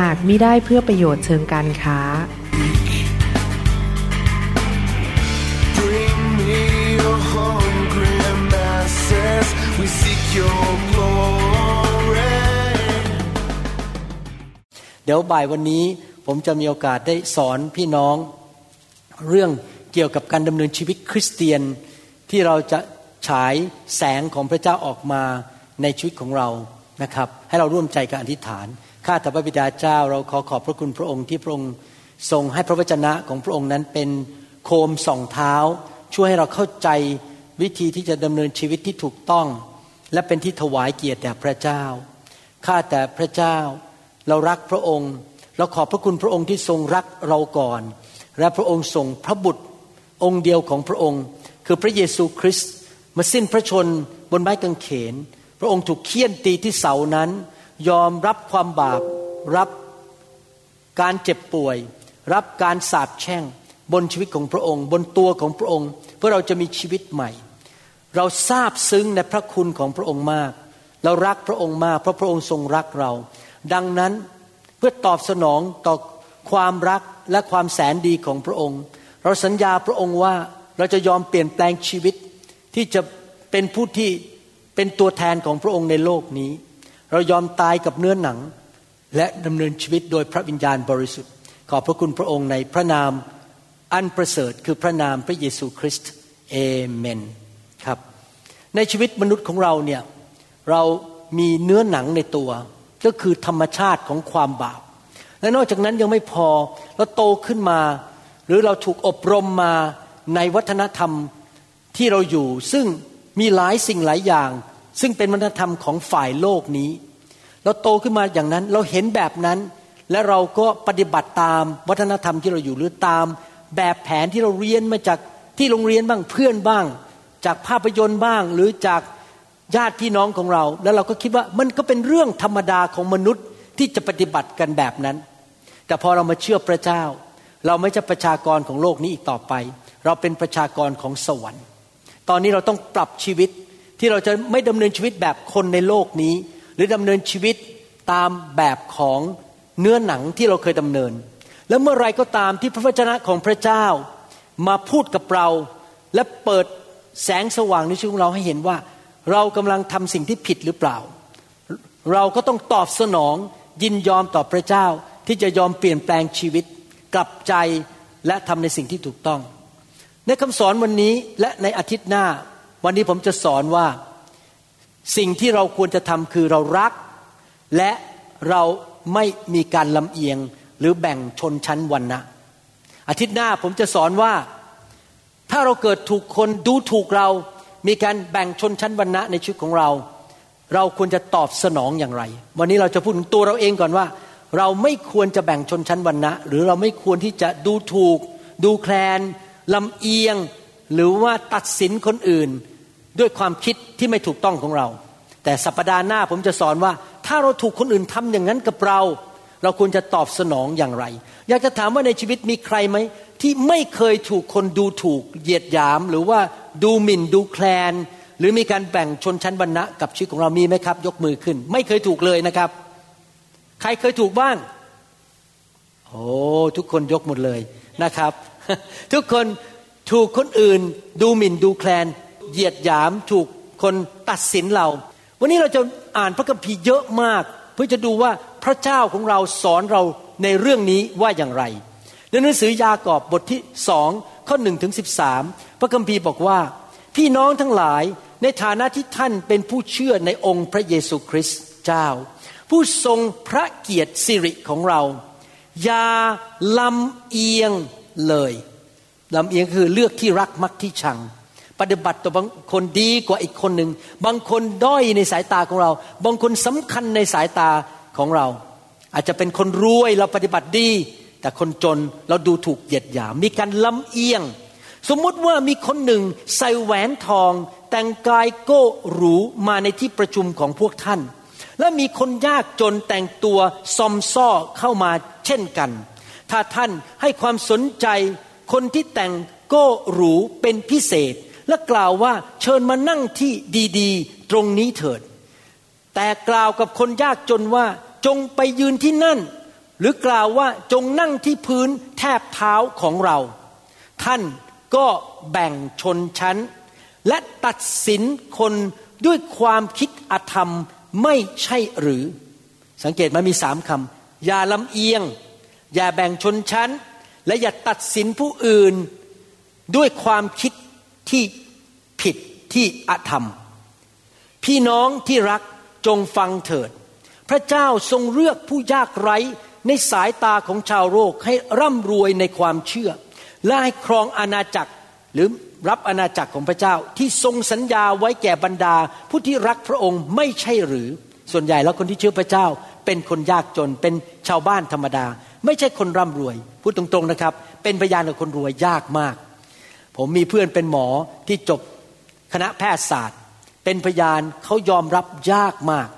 หากมิได้เพื่อประโยชน์เชิงการค้า เดี๋ยวบ่ายวันนี้ผมจะมีโอกาสได้สอนพี่น้องเรื่องเกี่ยวกับการดำเนินชีวิตคริสเตียนที่เราจะฉายแสงของพระเจ้าออกมาในชีวิตของเรานะครับ ให้เราร่วมใจกันอธิษฐาน ข้าแต่พระบิดาเจ้า เราขอขอบพระคุณพระองค์ที่พระองค์ทรงให้พระวจนะของพระองค์นั้นเป็นโคมส่องเท้า ช่วยให้เราเข้าใจวิธีที่จะดำเนินชีวิตที่ถูกต้อง และเป็นที่ถวายเกียรติแด่พระเจ้าข้าแต่พระเจ้า เรารักพระองค์ เราขอบพระคุณพระองค์ที่ทรงรักเราก่อน และพระองค์ส่งพระบุตรองค์เดียวของพระองค์ คือพระเยซูคริสต์มาสิ้นพระชนบนไม้กางเขน พระองค์ถูกเคี่ยนตีที่เสานั้น ยอมรับความบาป รับการเจ็บป่วย รับการสาปแช่ง บนชีวิตของพระองค์ บนตัวของพระองค์ เพื่อเราจะมีชีวิตใหม่ เราซาบซึ้งในพระคุณของพระองค์มาก เรารักพระองค์มาก เพราะพระองค์ทรงรักเรา ดังนั้นเพื่อตอบสนองต่อความรักและความแสนดีของพระองค์ เราสัญญาพระองค์ว่าเราจะยอมเปลี่ยนแปลงชีวิตที่จะเป็นผู้ที่เป็นตัวแทนของพระองค์ในโลกนี้ เรายอมตายกับเนื้อหนัง และดำเนินชีวิตโดยพระวิญญาณบริสุทธิ์ ขอบพระคุณพระองค์ในพระนามอันประเสริฐคือพระนามพระเยซูคริสต์เอเมนครับ ในชีวิตมนุษย์ของเราเนี่ยเรามีเนื้อหนังในตัว ก็คือธรรมชาติของความบาป และนอกจากนั้นยังไม่พอเราโตขึ้นมา หรือเราถูกอบรมมาในวัฒนธรรมที่เราอยู่ ซึ่งมีหลายสิ่งหลายอย่าง ซึ่งเป็นวัฒนธรรมของฝ่ายโลกนี้ เราโตขึ้นมาอย่างนั้นเราเห็นแบบนั้น และเราก็ปฏิบัติตามวัฒนธรรมที่เราอยู่หรือตามแบบแผนที่เราเรียนมาจากที่โรงเรียนบ้างเพื่อนบ้าง จากภาพยนตร์บ้าง หรือจากญาติพี่น้องของเรา แล้วเราก็คิดว่ามันก็เป็นเรื่องธรรมดาของมนุษย์ที่จะปฏิบัติกันแบบนั้น แต่พอเรามาเชื่อพระเจ้า เราไม่ใช่ประชากรของโลกนี้อีกต่อไป เราเป็นประชากรของสวรรค์ ตอนนี้เราต้องปรับชีวิต ที่เราจะไม่ดำเนินชีวิตแบบคนในโลกนี้ หรือดำเนินชีวิตตามแบบของเนื้อหนังที่เราเคยดำเนิน แล้วเมื่อไรก็ตามที่พระวจนะของพระเจ้ามาพูดกับเราและเปิดแสงสว่างในชีวิตของเราให้เห็นว่า เรากำลังทำสิ่งที่ผิดหรือเปล่า เราก็ต้องตอบสนองยินยอมต่อพระเจ้าที่จะยอมเปลี่ยนแปลงชีวิต กลับใจและทำในสิ่งที่ถูกต้อง ในคำสอนวันนี้และในอาทิตย์หน้า วันนี้ผมจะสอนว่าสิ่งที่เราควรจะทำคือเรารัก และเราไม่มีการลำเอียงหรือแบ่งชนชั้นวรรณะอาทิตย์หน้าผมจะสอนว่า ถ้าเราเกิดถูกคนดูถูกเรา มีการแบ่งชนชั้นวรรณะในชีวิตของเรา เราควรจะตอบสนองอย่างไร วันนี้เราจะพูดถึงตัวเราเองก่อนว่า เราไม่ควรจะแบ่งชนชั้นวรรณะหรือเราไม่ควรที่จะดูถูก ดูแคลนลำเอียง หรือว่าตัดสินคนอื่น ด้วยความคิดที่ไม่ถูกต้องของเรา แต่สัปดาห์หน้าผมจะสอนว่า ถ้าเราถูกคนอื่นทำอย่างนั้นกับเรา เราควรจะตอบสนองอย่างไร อยากจะถามว่าในชีวิตมีใครไหม ที่ไม่เคยถูกคนดูถูกเหยียดหยาม หรือว่าดูหมิ่นดูแคลน หรือมีการแบ่งชนชั้นวรรณะกับชีวิตของเรามีไหมครับ ยกมือขึ้น ไม่เคยถูกเลยนะครับ ใครเคยถูกบ้างโอ้ทุกคนยกหมดเลยนะครับ ทุกคนถูกคนอื่นดูหมิ่นดูแคลน เหยียดหยามถูกคนตัดสินเรา วันนี้เราจะอ่านพระคัมภีร์เยอะมาก เพื่อจะดูว่าพระเจ้าของเราสอนเราในเรื่องนี้ว่าอย่างไรในหนังสือยากอบบทที่สองข้อหนึ่งถึงสิบสามพระคัมภีร์บอกว่า พี่น้องทั้งหลายในฐานะที่ท่านเป็นผู้เชื่อในองค์พระเยซูคริสต์เจ้า ผู้ทรงพระเกียรติสิริของเรา อย่าลำเอียงเลยลำเอียงคือเลือกที่รักมักที่ชัง ปฏิบัติต่อบางคนดีกว่าอีกคนหนึ่ง บางคนด้อยในสายตาของเรา บางคนสำคัญในสายตาของเรา อาจจะเป็นคนรวยเราปฏิบัติดี แต่คนจนเราดูถูกเหยียดหยาม มีการลำเอียง สมมุติว่ามีคนหนึ่งใส่แหวนทอง แต่งกายโก้หรูมาในที่ประชุมของพวกท่าน และมีคนยากจนแต่งตัวซอมซ่อเข้ามาเช่นกัน ถ้าท่านให้ความสนใจคนที่แต่งโก้หรูเป็นพิเศษ และกล่าวว่าเชิญมานั่งที่ดีๆ ตรงนี้เถิด แต่กล่าวกับคนยากจนว่าจงไปยืนที่นั่น หรือกล่าวว่าจงนั่งที่พื้นแทบเท้าของเรา ท่านก็แบ่งชนชั้น และตัดสินคนด้วยความคิดอธรรมไม่ใช่หรือ สังเกตมันมีสามคำอย่าลำเอียง อย่าแบ่งชนชั้น และอย่าตัดสินผู้อื่นด้วยความคิด ที่ผิดที่อธรรม พี่น้องที่รักจงฟังเถิด พระเจ้าทรงเลือกผู้ยากไร้ในสายตาของชาวโลกให้ร่ำรวยในความเชื่อ และให้ครองอาณาจักรหรือรับอาณาจักรของพระเจ้าที่ทรงสัญญาไว้แก่บรรดา ผู้ที่รักพระองค์ไม่ใช่หรือ ส่วนใหญ่แล้วคนที่เชื่อพระเจ้า เป็นคนยากจนเป็นชาวบ้านธรรมดา ไม่ใช่คนร่ำรวย พูดตรงๆนะครับ เป็นพยานกับคนรวยยากมาก ผมมีเพื่อนเป็นหมอที่จบคณะแพทยศาสตร์ เป็นพยานเขายอมรับยากมาก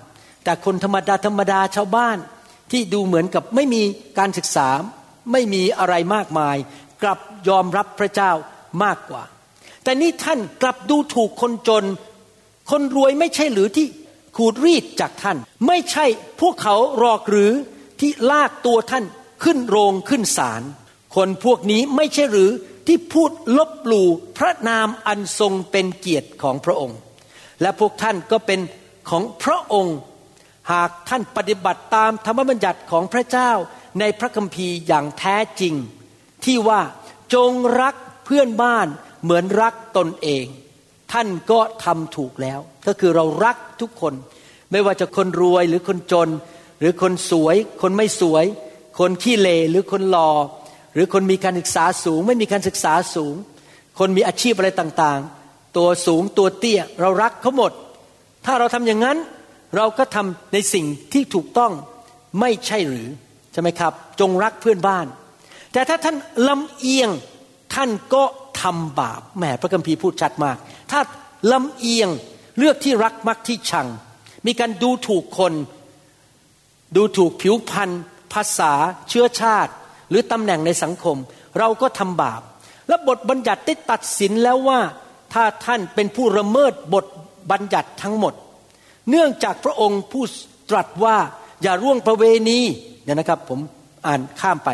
แต่คนธรรมดาธรรมดาชาวบ้านที่ดูเหมือนกับไม่มีการศึกษาไม่มีอะไรมากมาย กลับยอมรับพระเจ้ามากกว่า แต่นี่ท่านกลับดูถูกคนจน คนรวยไม่ใช่หรือที่ขูดรีดจากท่าน ไม่ใช่พวกเขารอกหรือที่ลากตัวท่านขึ้นโรงขึ้นศาล คนพวกนี้ไม่ใช่หรือที่พูดลบหลู่พระนามอันทรงเป็นเกียรติของพระองค์ และพวกท่านก็เป็นของพระองค์ หากท่านปฏิบัติตามธรรมบัญญัติของพระเจ้าในพระคัมภีร์อย่างแท้จริง ที่ว่าจงรักเพื่อนบ้านเหมือนรักตนเอง ท่านก็ทำถูกแล้ว ก็คือเรารักทุกคน ไม่ว่าจะคนรวยหรือคนจน หรือคนสวย คนไม่สวย คนขี้เลหรือคนหลอ่อ หรือคนมีการศึกษาสูง ไม่มีการศึกษาสูง คนมีอาชีพอะไรต่างๆ ตัวสูงตัวเตี้ยเรารักเขาหมด ถ้าเราทำอย่างนั้น เราก็ทำในสิ่งที่ถูกต้องไม่ใช่หรือใช่ไหมครับ จงรักเพื่อนบ้าน แต่ถ้าท่านลำเอียงท่านก็ทำบาปแหมพระคัมภีร์พูดชัดมาก ถ้าลำเอียงเลือกที่รักมักที่ชัง มีการดูถูกคน ดูถูกผิวพรรณภาษาเชื้อชาติ หรือตำแหน่งในสังคม เราก็ทำบาป และบทบัญญัติได้ตัดสินแล้วว่าถ้าท่านเป็นผู้ละเมิดบทบัญญัติทั้งหมด เนื่องจากพระองค์ผู้ตรัสว่าอย่าร่วงประเวณีเนี่ยนะครับผมอ่านข้ามไป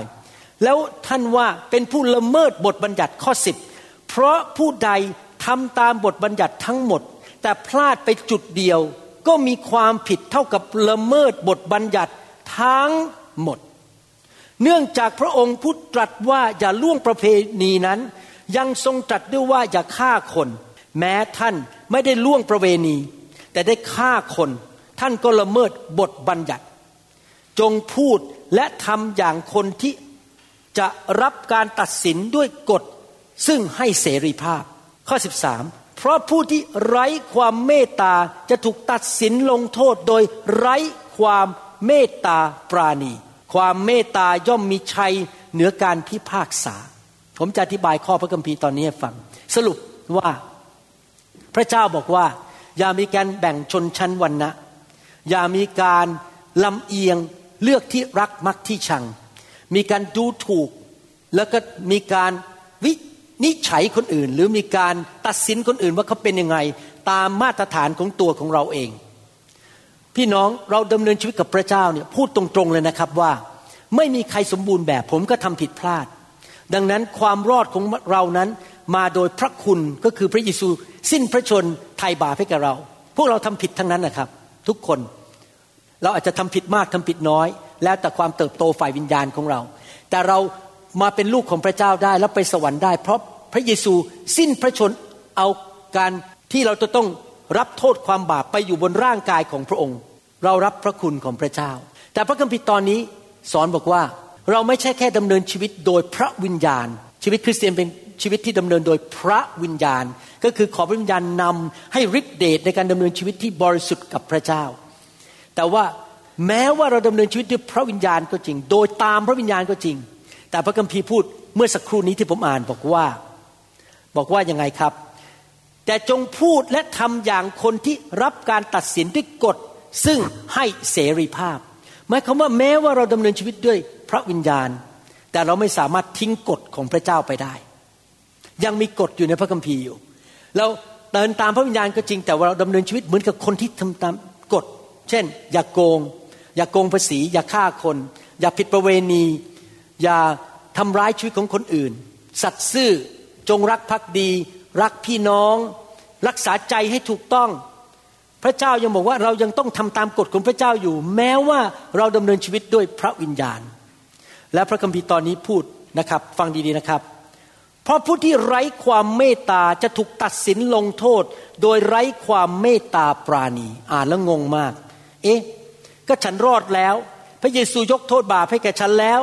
แล้วท่านว่าเป็นผู้ละเมิดบทบัญญัติข้อสิบเพราะผู้ใดทำตามบทบัญญัติทั้งหมด แต่พลาดไปจุดเดียว ก็มีความผิดเท่ากับละเมิดบทบัญญัติทั้งหมด เนื่องจากพระองค์ผู้ตรัสว่าอย่าล่วงประเพณีนั้น ยังทรงตรัสด้วยว่าอย่าฆ่าคน แม้ท่านไม่ได้ล่วงประเวณี แต่ได้ฆ่าคน ท่านก็ละเมิดบทบัญญัติ จงพูดและทำอย่างคนที่จะรับการตัดสินด้วยกฎ ซึ่งให้เสรีภาพ ข้อ 13 เพราะผู้ที่ไร้ความเมตตาจะถูกตัดสินลงโทษโดยไร้ความเมตตาปราณี ความเมตตาย่อมมีชัยเหนือการพิพากษา ผมจะอธิบายข้อพระคัมภีร์ตอนนี้ให้ฟัง สรุปว่าพระเจ้าบอกว่า อย่ามีการแบ่งชนชั้นวันนะอย่ามีการลำเอียงเลือกที่รักมักที่ชัง มีการดูถูก แล้วก็มีการวินิจฉัยคนอื่น หรือมีการตัดสินคนอื่นว่าเขาเป็นยังไง ตามมาตรฐานของตัวของเราเอง พี่น้องเราดำเนินชีวิตกับพระเจ้าเนี่ยพูดตรงๆเลยนะครับว่า ไม่มีใครสมบูรณ์แบบผมก็ทำผิดพลาด ดังนั้นความรอดของเรานั้นมาโดยพระคุณก็คือพระเยซูสิ้นพระชนไถ่บาปให้กับเรา พวกเราทำผิดทั้งนั้นนะครับ ทุกคนเราอาจจะทำผิดมากทำผิดน้อย แล้วแต่ความเติบโตฝ่ายวิญญาณของเรา แต่เรามาเป็นลูกของพระเจ้าได้แล้วไปสวรรค์ได้ เพราะพระเยซูสิ้นพระชนเอาการที่เราจะต้อง รับโทษความบาปไปอยู่บนร่างกายของพระองค์ เรารับพระคุณของพระเจ้า แต่พระคัมภีร์ตอนนี้สอนบอกว่าเราไม่ใช่แค่ดำเนินชีวิตโดยพระวิญญาณ ชีวิตคริสเตียนเป็นชีวิตที่ดำเนินโดยพระวิญญาณ ก็คือขอพระวิญญาณนำให้ฤทธิเดชในการดำเนินชีวิตที่บริสุทธิ์กับพระเจ้า แต่ว่าแม้ว่าเราดำเนินชีวิตด้วยพระวิญญาณก็จริง โดยตามพระวิญญาณก็จริง แต่พระคัมภีร์พูดเมื่อสักครู่นี้ที่ผมอ่านบอกว่า บอกว่ายังไงครับ แต่จงพูดและทำอย่างคนที่รับการตัดสินด้วยกฎ ซึ่งให้เสรีภาพ หมายความว่าแม้ว่าเราดำเนินชีวิตด้วยพระวิญญาณ แต่เราไม่สามารถทิ้งกฎของพระเจ้าไปได้ ยังมีกฎอยู่ในพระคัมภีร์อยู่ เราเดินตามพระวิญญาณก็จริงแต่ว่าเราดำเนินชีวิตเหมือนกับคนที่ทำตามกฎ เช่น อย่ากโกง อย่ากโกงภาษี อย่าฆ่าคน อย่าผิดประเวณี อย่าทำร้ายชีวิตของคนอื่น สัตย์ซื่อจงรักภักดี รักพี่น้อง รักษาใจให้ถูกต้อง พระเจ้ายังบอกว่าเรายังต้องทำตามกฎของพระเจ้าอยู่ แม้ว่าเราดำเนินชีวิตด้วยพระวิญญาณ และพระคัมภีร์ตอนนี้พูดนะครับ ฟังดีๆนะครับ เพราะผู้ที่ไร้ความเมตตาจะถูกตัดสินลงโทษ โดยไร้ความเมตตาปราณี อ่านแล้วงงมาก เอ๊ะก็ฉันรอดแล้ว พระเยซูยกโทษบาปให้แก่ฉันแล้ว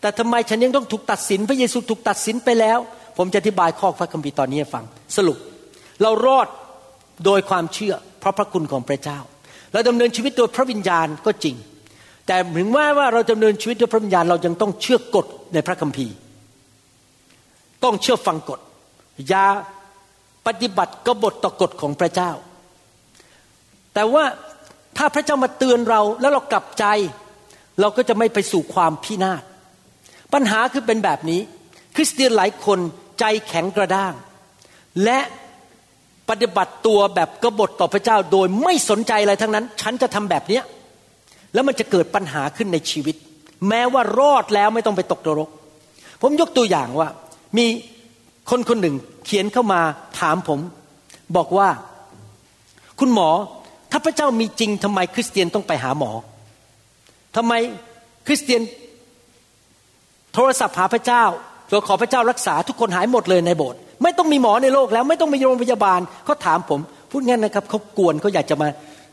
แต่ทำไมฉันยังต้องถูกตัดสิน พระเยซูถูกตัดสินไปแล้ว ผมจะอธิบายข้อพระคัมภีร์ตอนนี้ให้ฟังสรุป เรารอดโดยความเชื่อ เพราะพระคุณของพระเจ้า เราดำเนินชีวิตโดยพระวิญญาณก็จริง แต่ถึงแม้ว่าเราดำเนินชีวิตโดยพระวิญญาณเรายังต้องเชื่อกฎในพระคัมภีร์ ต้องเชื่อฟังกฎอย่าปฏิบัติกบฏต่อกฎของพระเจ้า แต่ว่าถ้าพระเจ้ามาเตือนเราแล้วเรากลับใจ เราก็จะไม่ไปสู่ความพินาศปัญหาคือเป็นแบบนี้ คริสเตียนหลายคนใจแข็งกระด้าง และ ปฏิบัติตัวแบบกบฏต่อพระเจ้าโดยไม่สนใจอะไรทั้งนั้น ฉันจะทำแบบเนี้ยแล้วมันจะเกิดปัญหาขึ้นในชีวิต แม้ว่ารอดแล้วไม่ต้องไปตกนรก ผมยกตัวอย่างว่า มีคนคนหนึ่งเขียนเข้ามาถามผม บอกว่า คุณหมอถ้าพระเจ้ามีจริงทำไมคริสเตียนต้องไปหาหมอทำไมคริสเตียนโทรศัพท์หาพระเจ้าเราขอพระเจ้ารักษาทุกคนหายหมดเลยในโบสถ์ ไม่ต้องมีหมอในโลกแล้ว ไม่ต้องมีโรงพยาบาลเขาถามผมพูดงั้นนะครับเขากวนเขาอยากจะมา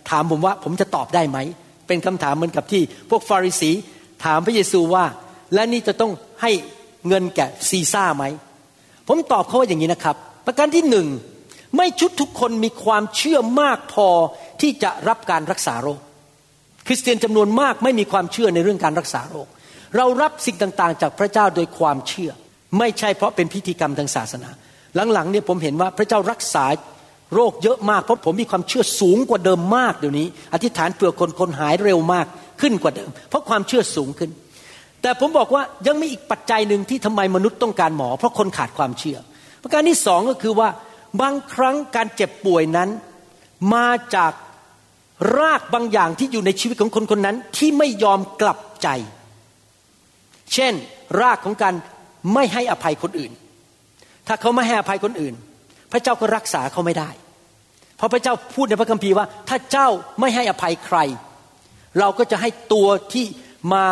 ถามผมว่า ผมจะตอบได้ไหมเป็นคำถามเหมือนกับที่พวกฟาริสีถามพระเยซูว่า และนี่จะต้องให้เงินแก่ซีซ่าไหมผมตอบเขาว่าอย่างนี้นะครับ ประการที่หนึ่งไม่ชุดทุกคนมีความเชื่อมากพอที่จะรับการรักษาโรค คริสเตียนจำนวนมากไม่มีความเชื่อในเรื่องการรักษาโรค เรารับสิ่งต่างๆ จากพระเจ้าโดยความเชื่อ ไม่ใช่เพราะเป็นพิธีกรรมทางศาสนา หลังๆเนี่ยผมเห็นว่าพระเจ้ารักษาโรคเยอะมากเพราะผมมีความเชื่อสูงกว่าเดิมมากเดี๋ยวนี้ อธิษฐานเผื่อคนคนหายเร็วมากขึ้นกว่าเดิม เพราะความเชื่อสูงขึ้น แต่ผมบอกว่ายังมีอีกปัจจัยหนึ่งที่ทำไมมนุษย์ต้องการหมอ เพราะคนขาดความเชื่อ ประการที่สองก็คือว่าบางครั้งการเจ็บป่วยนั้น มาจากรากบางอย่างที่อยู่ในชีวิตของคนคนนั้นที่ไม่ยอมกลับใจ เช่น รากของการไม่ให้อภัยคนอื่น ถ้าเขาไม่ให้อภัยคนอื่น พระเจ้าก็รักษาเขาไม่ได้ เพราะพระเจ้าพูดในพระคัมภีร์ว่า ถ้าเจ้าไม่ให้อภัยใคร เราก็จะให้ตัวที่มา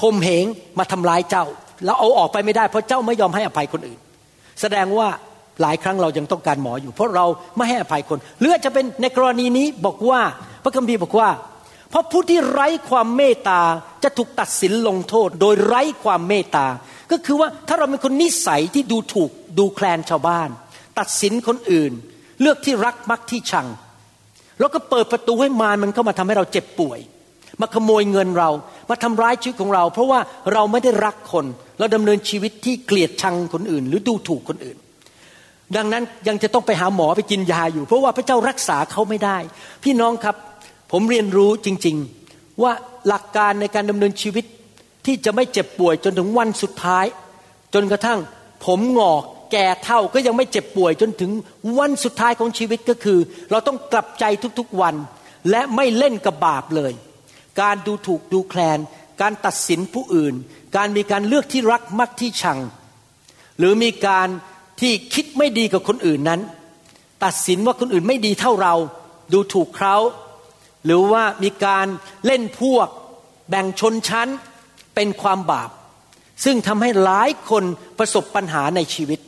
คมเหงมาทำร้ายเจ้า แล้วเอาออกไปไม่ได้ เพราะเจ้าไม่ยอมให้อภัยคนอื่น แสดงว่าหลายครั้งเรายังต้องการหมออยู่ เพราะเราไม่ให้อภัยคน หรือจะเป็นในกรณีนี้บอกว่าพระคัมภีร์บอกว่า เพราะผู้ที่ไร้ความเมตตาจะถูกตัดสินลงโทษ โดยไร้ความเมตตา ก็คือว่าถ้าเราเป็นคนนิสัยที่ดูถูกดูแคลนชาวบ้าน ตัดสินคนอื่น เลือกที่รักมักที่ชังเราก็เปิดประตูให้มารมันเข้ามาทำให้เราเจ็บป่วย มาขโมยเงินเรา มาทำร้ายชีวิตของเรา เพราะว่าเราไม่ได้รักคน เราดำเนินชีวิตที่เกลียดชังคนอื่น หรือดูถูกคนอื่น ดังนั้นยังจะต้องไปหาหมอไปกินยาอยู่ เพราะว่าพระเจ้ารักษาเขาไม่ได้ พี่น้องครับ ผมเรียนรู้จริง ๆ ว่าหลักการในการดำเนินชีวิต ที่จะไม่เจ็บป่วยจนถึงวันสุดท้าย จนกระทั่งผมงอกแก่เท่าก็ยังไม่เจ็บป่วยจนถึงวันสุดท้ายของชีวิตก็คือ เราต้องกลับใจทุกๆวัน และไม่เล่นกับบาปเลย การดูถูกดูแคลน การตัดสินผู้อื่น การมีการเลือกที่รักมักที่ชัง หรือมีการที่คิดไม่ดีกับคนอื่นนั้น ตัดสินว่าคนอื่นไม่ดีเท่าเรา ดูถูกเขาหรือว่ามีการเล่นพวก แบ่งชนชั้น เป็นความบาป ซึ่งทำให้หลายคนประสบปัญหาในชีวิต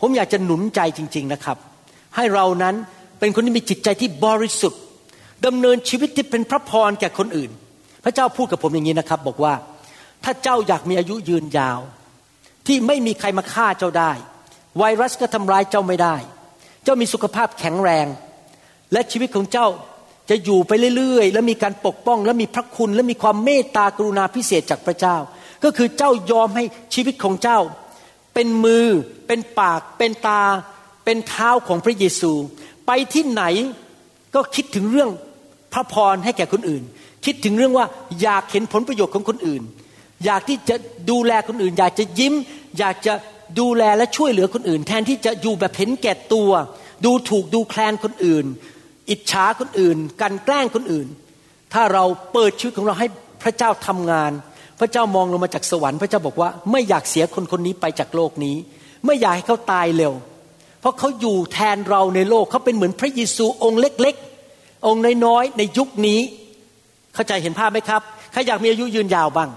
ผมอยากจะหนุนใจจริง ๆนะครับ ให้เรานั้นเป็นคนที่มีจิตใจที่บริสุทธิ์ดำเนินชีวิตที่เป็นพระพรแก่คนอื่น พระเจ้าพูดกับผมอย่างนี้นะครับ บอกว่าถ้าเจ้าอยากมีอายุยืนยาว ที่ไม่มีใครมาฆ่าเจ้าได้ ไวรัสก็ทำร้ายเจ้าไม่ได้ เจ้ามีสุขภาพแข็งแรง และชีวิตของเจ้า จะอยู่ไปเรื่อยๆ และมีการปกป้อง และมีพระคุณ และมีความเมตตากรุณาพิเศษจากพระเจ้า ก็คือเจ้ายอมให้ชีวิตของเจ้า เป็นมือ เป็นปาก เป็นตา เป็นเท้าของพระเยซู ไปที่ไหนก็คิดถึงเรื่องพระพรให้แก่คนอื่น คิดถึงเรื่องว่าอยากเห็นผลประโยชน์ของคนอื่น อยากที่จะดูแลคนอื่น อยากจะยิ้ม อยากจะดูแลและช่วยเหลือคนอื่น แทนที่จะอยู่แบบเห็นแก่ตัว ดูถูกดูแคลนคนอื่น อิจฉาคนอื่น กันแกล้งคนอื่น ถ้าเราเปิดชีวิตของเราให้พระเจ้าทำงาน พระเจ้ามองลงมาจากสวรรค์พระเจ้าบอกว่าไม่อยากเสียคนคนนี้ไปจากโลกนี้ ไม่อยากให้เขาตายเร็ว เพราะเขาอยู่แทนเราในโลกเขาเป็นเหมือนพระเยซูองค์เล็กๆ องค์น้อยๆในยุคนี้ เข้าใจเห็นภาพไหมครับใครอยากมีอายุยืนยาวบ้าง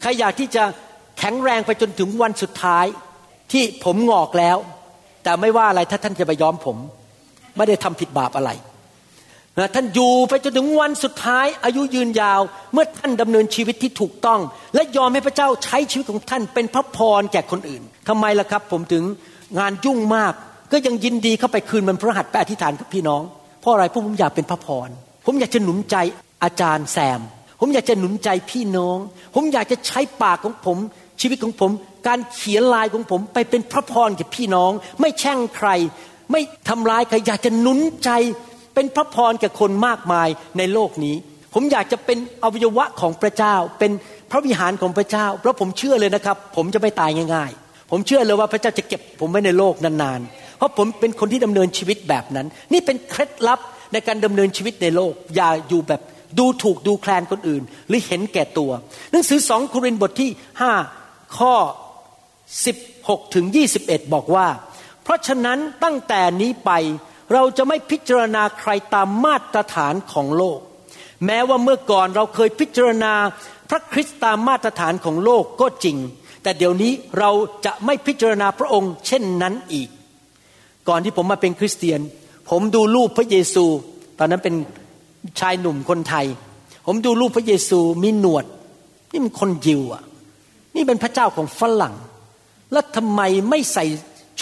ใครอยากที่จะแข็งแรงไปจนถึงวันสุดท้ายที่ผมงอกแล้ว แต่ไม่ว่าอะไรถ้าท่านจะไปย้อมผม ไม่ได้ทำผิดบาปอะไรนะท่านอยู่ไปจนถึงวันสุดท้ายอายุยืนยาว เมื่อท่านดำเนินชีวิตที่ถูกต้อง และยอมให้พระเจ้าใช้ชีวิตของท่านเป็นพระพรแก่คนอื่นทำไมล่ะครับ ผมถึงงานยุ่งมาก ก็ยังยินดีเข้าไปคืนมันพระหัตถ์ไปอธิษฐานกับพี่น้องเพราะอะไรเพราะผมอยากเป็นพระพรผมอยากจะหนุนใจอาจารย์แซม ผมอยากจะหนุนใจพี่น้อง ผมอยากจะใช้ปากของผมชีวิตของผม การเขียนลายของผมไปเป็นพระพรแก่พี่น้อง ไม่แช่งใคร ไม่ทำร้ายใครอยากจะหนุนใจ เป็นพระพรแก่คนมากมายในโลกนี้ ผมอยากจะเป็นอวัยวะของพระเจ้า เป็นพระวิหารของพระเจ้า เพราะผมเชื่อเลยนะครับ ผมจะไม่ตายง่าย ๆ ผมเชื่อเลยว่าพระเจ้าจะเก็บผมไว้ในโลกนานๆ เพราะผมเป็นคนที่ดำเนินชีวิตแบบนั้น นี่เป็นเคล็ดลับในการดำเนินชีวิตในโลก อย่าอยู่แบบดูถูกดูแคลนคนอื่น หรือเห็นแก่ตัว หนังสือสองโครินธ์บทที่ห้าข้อ 16ถึง21 บอกว่า เพราะฉะนั้นตั้งแต่นี้ไปเราจะไม่พิจารณาใครตามมาตรฐานของโลก แม้ว่าเมื่อก่อนเราเคยพิจารณาพระคริสต์ตามมาตรฐานของโลกก็จริง แต่เดี๋ยวนี้เราจะไม่พิจารณาพระองค์ เช่นนั้นอีก ก่อนที่ผมมาเป็นคริสเตียน ผมดูรูปพระเยซู ตอนนั้นเป็นชายหนุ่มคนไทย ผมดูรูปพระเยซูมีหนวด นี่มันคนยิวอะ นี่เป็นพระเจ้าของฝรั่ง แล้วทำไมไม่ใส่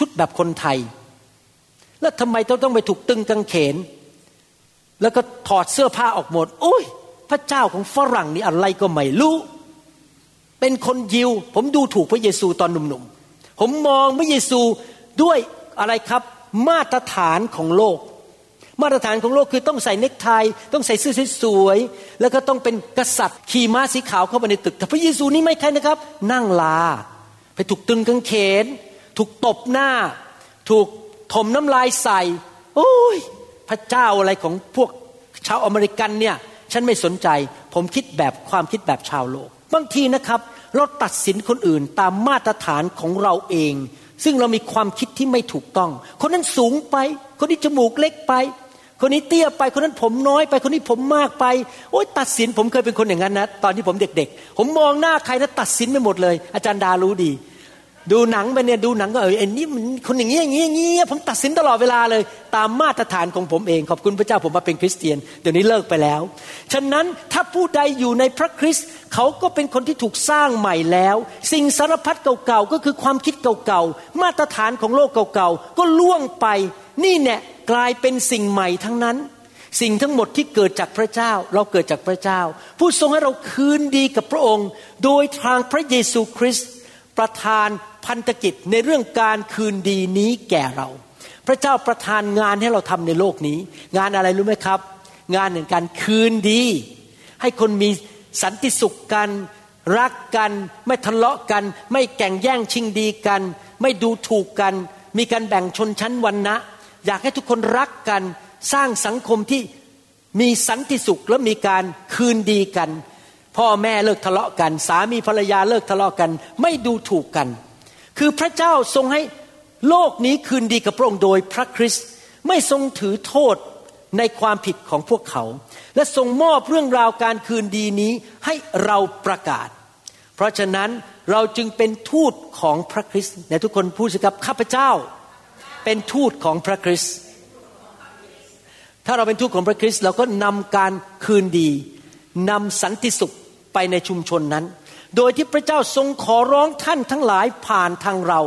ชุดแบบคนไทย แล้วทำไมต้องต้องไปถูกตึงกางเขน แล้วก็ถอดเสื้อผ้าออกหมดโอ้ย พระเจ้าของฝรั่งนี่อะไรก็ไม่รู้ เป็นคนยิว ผมดูถูกพระเยซูตอนหนุ่มๆ ผมมองพระเยซูด้วยอะไรครับมาตรฐานของโลก มาตรฐานของโลกคือต้องใส่เนคไทต้องใส่เสื้อสวยๆแล้วก็ต้องเป็นกษัตริย์ขี่ม้าสีขาวเข้าไปในตึก แต่พระเยซูนี่ไม่ใช่นะครับ นั่งลา ไปถูกตึงกางเขน ถูกตบหน้า ถูกถมน้ำลายใส่ โอ้ย พระเจ้าอะไรของพวกชาวอเมริกันเนี่ย ฉันไม่สนใจ ผมคิดแบบความคิดแบบชาวโลก บางทีนะครับ เราตัดสินคนอื่นตามมาตรฐานของเราเอง ซึ่งเรามีความคิดที่ไม่ถูกต้อง คนนั้นสูงไป คนนี้จมูกเล็กไป คนนี้เตี้ยไป คนนั้นผมน้อยไป คนนี้ผมมากไป โอ๊ยตัดสินผมเคยเป็นคนอย่างนั้นนะ ตอนที่ผมเด็ก ๆ ผมมองหน้าใครนะตัดสินไปหมดเลย อาจารย์ดารู้ดี ดูหนังไปเนี่ยดูหนังก็เออไอ้นี่มันคนอย่างนี้อย่างนี้อย่างนี้ผมตัดสินตลอดเวลาเลย ตามมาตรฐานของผมเองขอบคุณพระเจ้าผมมาเป็นคริสเตียนเดี๋ยวนี้เลิกไปแล้ว ฉะนั้นถ้าผู้ใดอยู่ในพระคริสต์เขาก็เป็นคนที่ถูกสร้างใหม่แล้ว สิ่งสารพัดเก่าๆก็คือความคิดเก่าๆมาตรฐานของโลกเก่าๆก็ล่วงไปนี่เนี่ยกลายเป็นสิ่งใหม่ทั้งนั้นสิ่งทั้งหมดที่เกิดจากพระเจ้าเราเกิดจากพระเจ้า ผู้ทรงให้เราคืนดีกับพระองค์ โดยทางพระเยซูคริสต์ประทาน พันธกิจในเรื่องการคืนดีนี้แก่เรา พระเจ้าประทานงานให้เราทำในโลกนี้ งานอะไรรู้ไหมครับ งานแห่งการคืนดี ให้คนมีสันติสุขกันรักกันไม่ทะเลาะกัน ไม่แก่งแย่งชิงดีกัน ไม่ดูถูกกัน มีการแบ่งชนชั้นวรรณะอยากให้ทุกคนรักกัน สร้างสังคมที่มีสันติสุขและมีการคืนดีกัน พ่อแม่เลิกทะเลาะกัน สามีภรรยาเลิกทะเลาะกัน ไม่ดูถูกกัน คือพระเจ้าทรงให้โลกนี้คืนดีกับพระองค์โดยพระคริสต์ไม่ทรงถือโทษในความผิดของพวกเขา และทรงมอบเรื่องราวการคืนดีนี้ให้เราประกาศ เพราะฉะนั้นเราจึงเป็นทูตของพระคริสต์ในทุกคนพูดสิครับข้าพเจ้า เป็นทูตของพระคริสต์ถ้าเราเป็นทูตของพระคริสต์เราก็นำการคืนดีนำสันติสุขไปในชุมชนนั้น โดยที่พระเจ้าทรงขอร้องท่านทั้งหลายผ่านทางเรา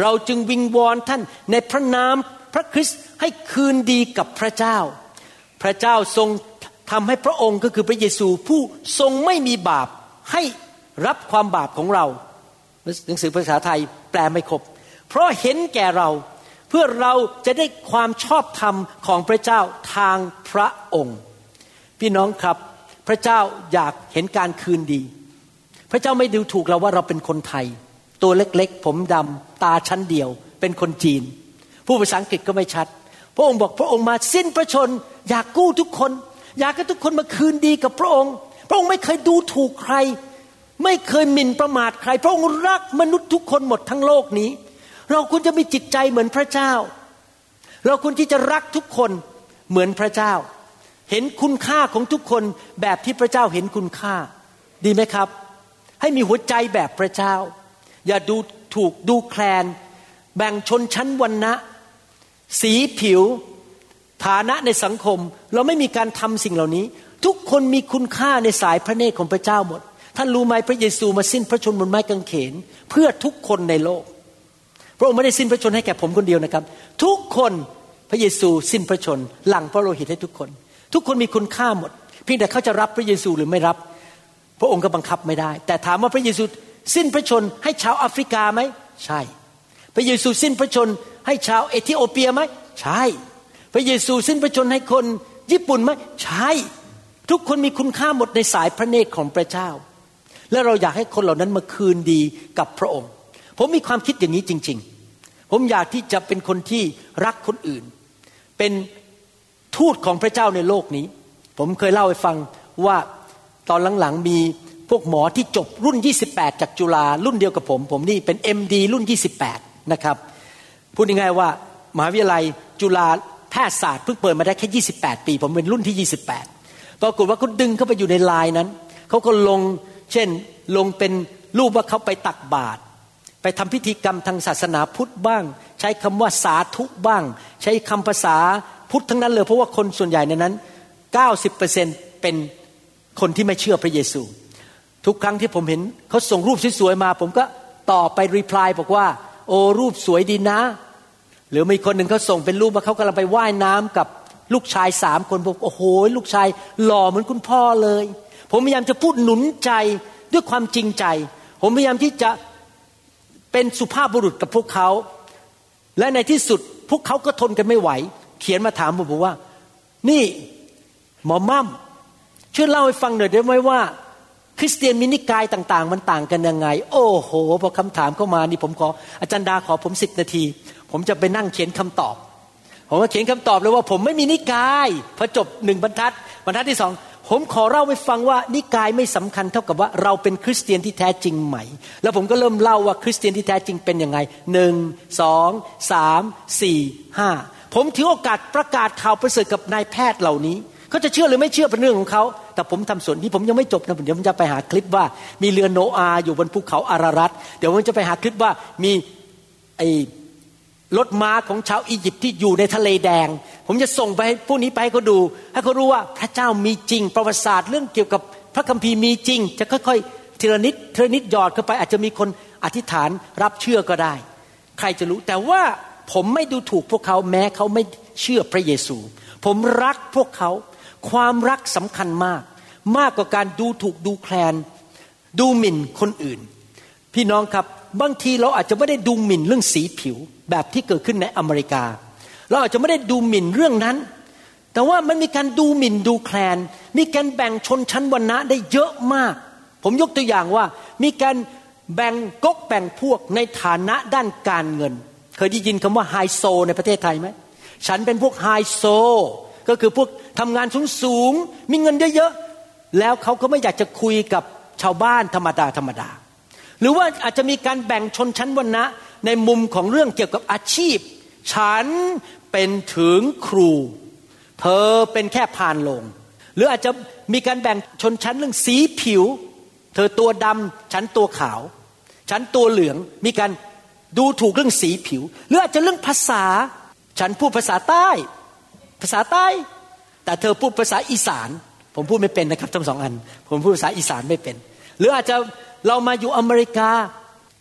เราจึงวิงวอนท่านในพระนามพระคริสต์ให้คืนดีกับพระเจ้า พระเจ้าทรงทำให้พระองค์ก็คือพระเยซูผู้ทรงไม่มีบาปให้รับความบาปของเรา หนังสือภาษาไทยแปลไม่ครบ เพราะเห็นแก่เราเพื่อเราจะได้ความชอบธรรมของพระเจ้าทางพระองค์ พี่น้องครับพระเจ้าอยากเห็นการคืนดี ระเจ้าไม่ดูถูกเราว่าเราเป็นคนไทย ตัวเล็กๆ ผมดำตาชั้นเดียว เป็นคนจีน ผู้ภาษาอังกฤษก็ไม่ชัด พระองค์บอกพระองค์มาสิ้นพระชน อยากกู้ทุกคน อยากให้ทุกคนมาคืนดีกับพระองค์ พระองค์ไม่เคยดูถูกใคร ไม่เคยหมิ่นประมาทใคร พระองค์รักมนุษย์ทุกคนหมดทั้งโลกนี้ เราควรจะมีจิตใจเหมือนพระเจ้า เราควรที่จะรักทุกคนเหมือนพระเจ้า เห็นคุณค่าของทุกคนแบบที่พระเจ้าเห็นคุณค่า ดีไหมครับ ให้มีหัวใจแบบพระเจ้า อย่าดูถูกดูแคลน แบ่งชนชั้นวรรณะ สีผิว ฐานะในสังคม เราไม่มีการทำสิ่งเหล่านี้ ทุกคนมีคุณค่าในสายพระเนตรของพระเจ้าหมด ท่านรู้ไหมพระเยซูมาสิ้นพระชนม์บนไม้กางเขน เพื่อทุกคนในโลก พระองค์ไม่ได้สิ้นพระชนม์ให้แก่ผมคนเดียวนะครับ ทุกคนพระเยซูสิ้นพระชนม์หลั่งพระโลหิตให้ทุกคน ทุกคนมีคุณค่าหมด เพียงแต่เขาจะรับพระเยซูหรือไม่รับ พระองค์ก็บังคับไม่ได้ แต่ถามว่าพระเยซูสิ้นพระชนให้ชาวแอฟริกาไหมใช่ พระเยซูสิ้นพระชนให้ชาวเอธิโอเปียไหมใช่ พระเยซูสิ้นพระชนให้คนญี่ปุ่นไหมใช่ ทุกคนมีคุณค่าหมดในสายพระเนตรของพระเจ้า และเราอยากให้คนเหล่านั้นมาคืนดีกับพระองค์ ผมมีความคิดอย่างนี้จริง ๆ ผมอยากที่จะเป็นคนที่รักคนอื่น เป็นทูตของพระเจ้าในโลกนี้ ผมเคยเล่าให้ฟังว่า ตอนหลังๆมีพวกหมอที่จบรุ่น 28 จากจุฬารุ่นเดียวกับผม ผมนี่เป็น MD รุ่น 28 นะครับพูดง่ายๆว่ามหาวิทยาลัยจุฬาแพทยศาสตร์เพิ่งเปิดมาได้แค่ 28 ปี ผมเป็นรุ่นที่ 28 ปรากฏว่าเขาดึงเข้าไปอยู่ในไลน์นั้นเขาก็ลงเช่นลงเป็นรูปว่าเขาไปตักบาตรไปทำพิธีกรรมทางศาสนาพุทธบ้าง ใช้คำว่าสาธุบ้าง ใช้คำภาษาพุทธทั้งนั้นเลย เพราะว่าคนส่วนใหญ่ในนั้น 90%เป็น คนที่ไม่เชื่อพระเยซู ทุกครั้งที่ผมเห็นเขาส่งรูปสวยๆมา ผมก็ตอบไปรีプライบอกว่า โอ้รูปสวยดีนะ หรือมีคนหนึ่งเขาส่งเป็นรูปว่าเขากำลังไปว่ายน้ำกับลูกชายสามคนบอกโอ้โหลูกชายหล่อเหมือนคุณพ่อเลย ผมพยายามจะพูดหนุนใจด้วยความจริงใจ ผมพยายามที่จะเป็นสุภาพบุรุษกับพวกเขา และในที่สุดพวกเขาก็ทนกันไม่ไหว เขียนมาถามผมบอกว่า นี่หมอมั่ม ช่วยเล่าให้ฟังหน่อยได้ไหมว่า คริสเตียนมินิกายต่าง ๆ มันต่างกันยังไง โอ้โหพอคำถามเข้ามานี่ผมขออาจารย์ดาขอผมสิบนาที ผมจะไปนั่งเขียนคำตอบ ผมก็เขียนคำตอบเลยว่า ผมไม่มีนิกายพอจบหนึ่งบรรทัด บรรทัดที่สองผมขอเล่าให้ฟังว่านิกายไม่สำคัญเท่ากับว่าเราเป็นคริสเตียนที่แท้จริงไหม แล้วผมก็เริ่มเล่าว่าคริสเตียนที่แท้จริงเป็นยังไงหนึ่งสองสามสี่ห้าผมถือโอกาสประกาศข่าวประเสริฐกับนายแพทย์เหล่านี้เขาจะเชื่อหรือไม่เชื่อเป็นเรื่องของเขา แต่ผมทำส่วนที่ผมยังไม่จบนะเดี๋ยวผมจะไปหาคลิปว่า มีเรือโนอาอยู่บนภูเขาอารารัตเดี๋ยวผมจะไปหาคลิปว่ามีไอรถม้าของชาวอียิปต์ที่อยู่ในทะเลแดง ผมจะส่งไปให้ผู้นี้ไปให้เขาดู ให้เขารู้ว่าพระเจ้ามีจริง ประวัติศาสตร์เรื่องเกี่ยวกับพระคัมภีร์มีจริง จะค่อยๆทีละนิดทีละนิดหยอดเข้าไป อาจจะมีคนอธิษฐานรับเชื่อก็ได้ ใครจะรู้แต่ว่าผมไม่ดูถูกพวกเขาแม้เขาไม่เชื่อพระเยซู ผมรักพวกเขา ความรักสำคัญมาก มากกว่าการดูถูกดูแคลน ดูหมิ่นคนอื่น พี่น้องครับบางทีเราอาจจะไม่ได้ดูหมิ่นเรื่องสีผิวแบบที่เกิดขึ้นในอเมริกา เราอาจจะไม่ได้ดูหมิ่นเรื่องนั้น แต่ว่ามันมีการดูหมิ่นดูแคลน มีการแบ่งชนชั้นวรรณะได้เยอะมาก ผมยกตัวอย่างว่า มีการแบ่งก๊กแบ่งพวกในฐานะด้านการเงิน เคยได้ยินคำว่าไฮโซในประเทศไทยไหม ฉันเป็นพวกไฮโซ ก็คือพวก ทำงานสูงสูงๆมีเงินเยอะๆแล้วเขาก็ไม่อยากจะคุยกับชาวบ้านธรรมดาธรรมดา หรือว่าอาจจะมีการแบ่งชนชั้นวรรณะในมุมของเรื่องเกี่ยวกับอาชีพ ฉันเป็นถึงครู เธอเป็นแค่พานลง หรืออาจจะมีการแบ่งชนชั้นเรื่องสีผิว เธอตัวดำฉันตัวขาว ฉันตัวเหลืองมีการดูถูกเรื่องสีผิว หรืออาจจะเรื่องภาษา ฉันพูดภาษาใต้ ภาษาใต้ แต่เธอพูดภาษาอีสาน ผมพูดไม่เป็นนะครับทั้งสองอัน ผมพูดภาษาอีสานไม่เป็น หรืออาจจะเรามาอยู่อเมริกา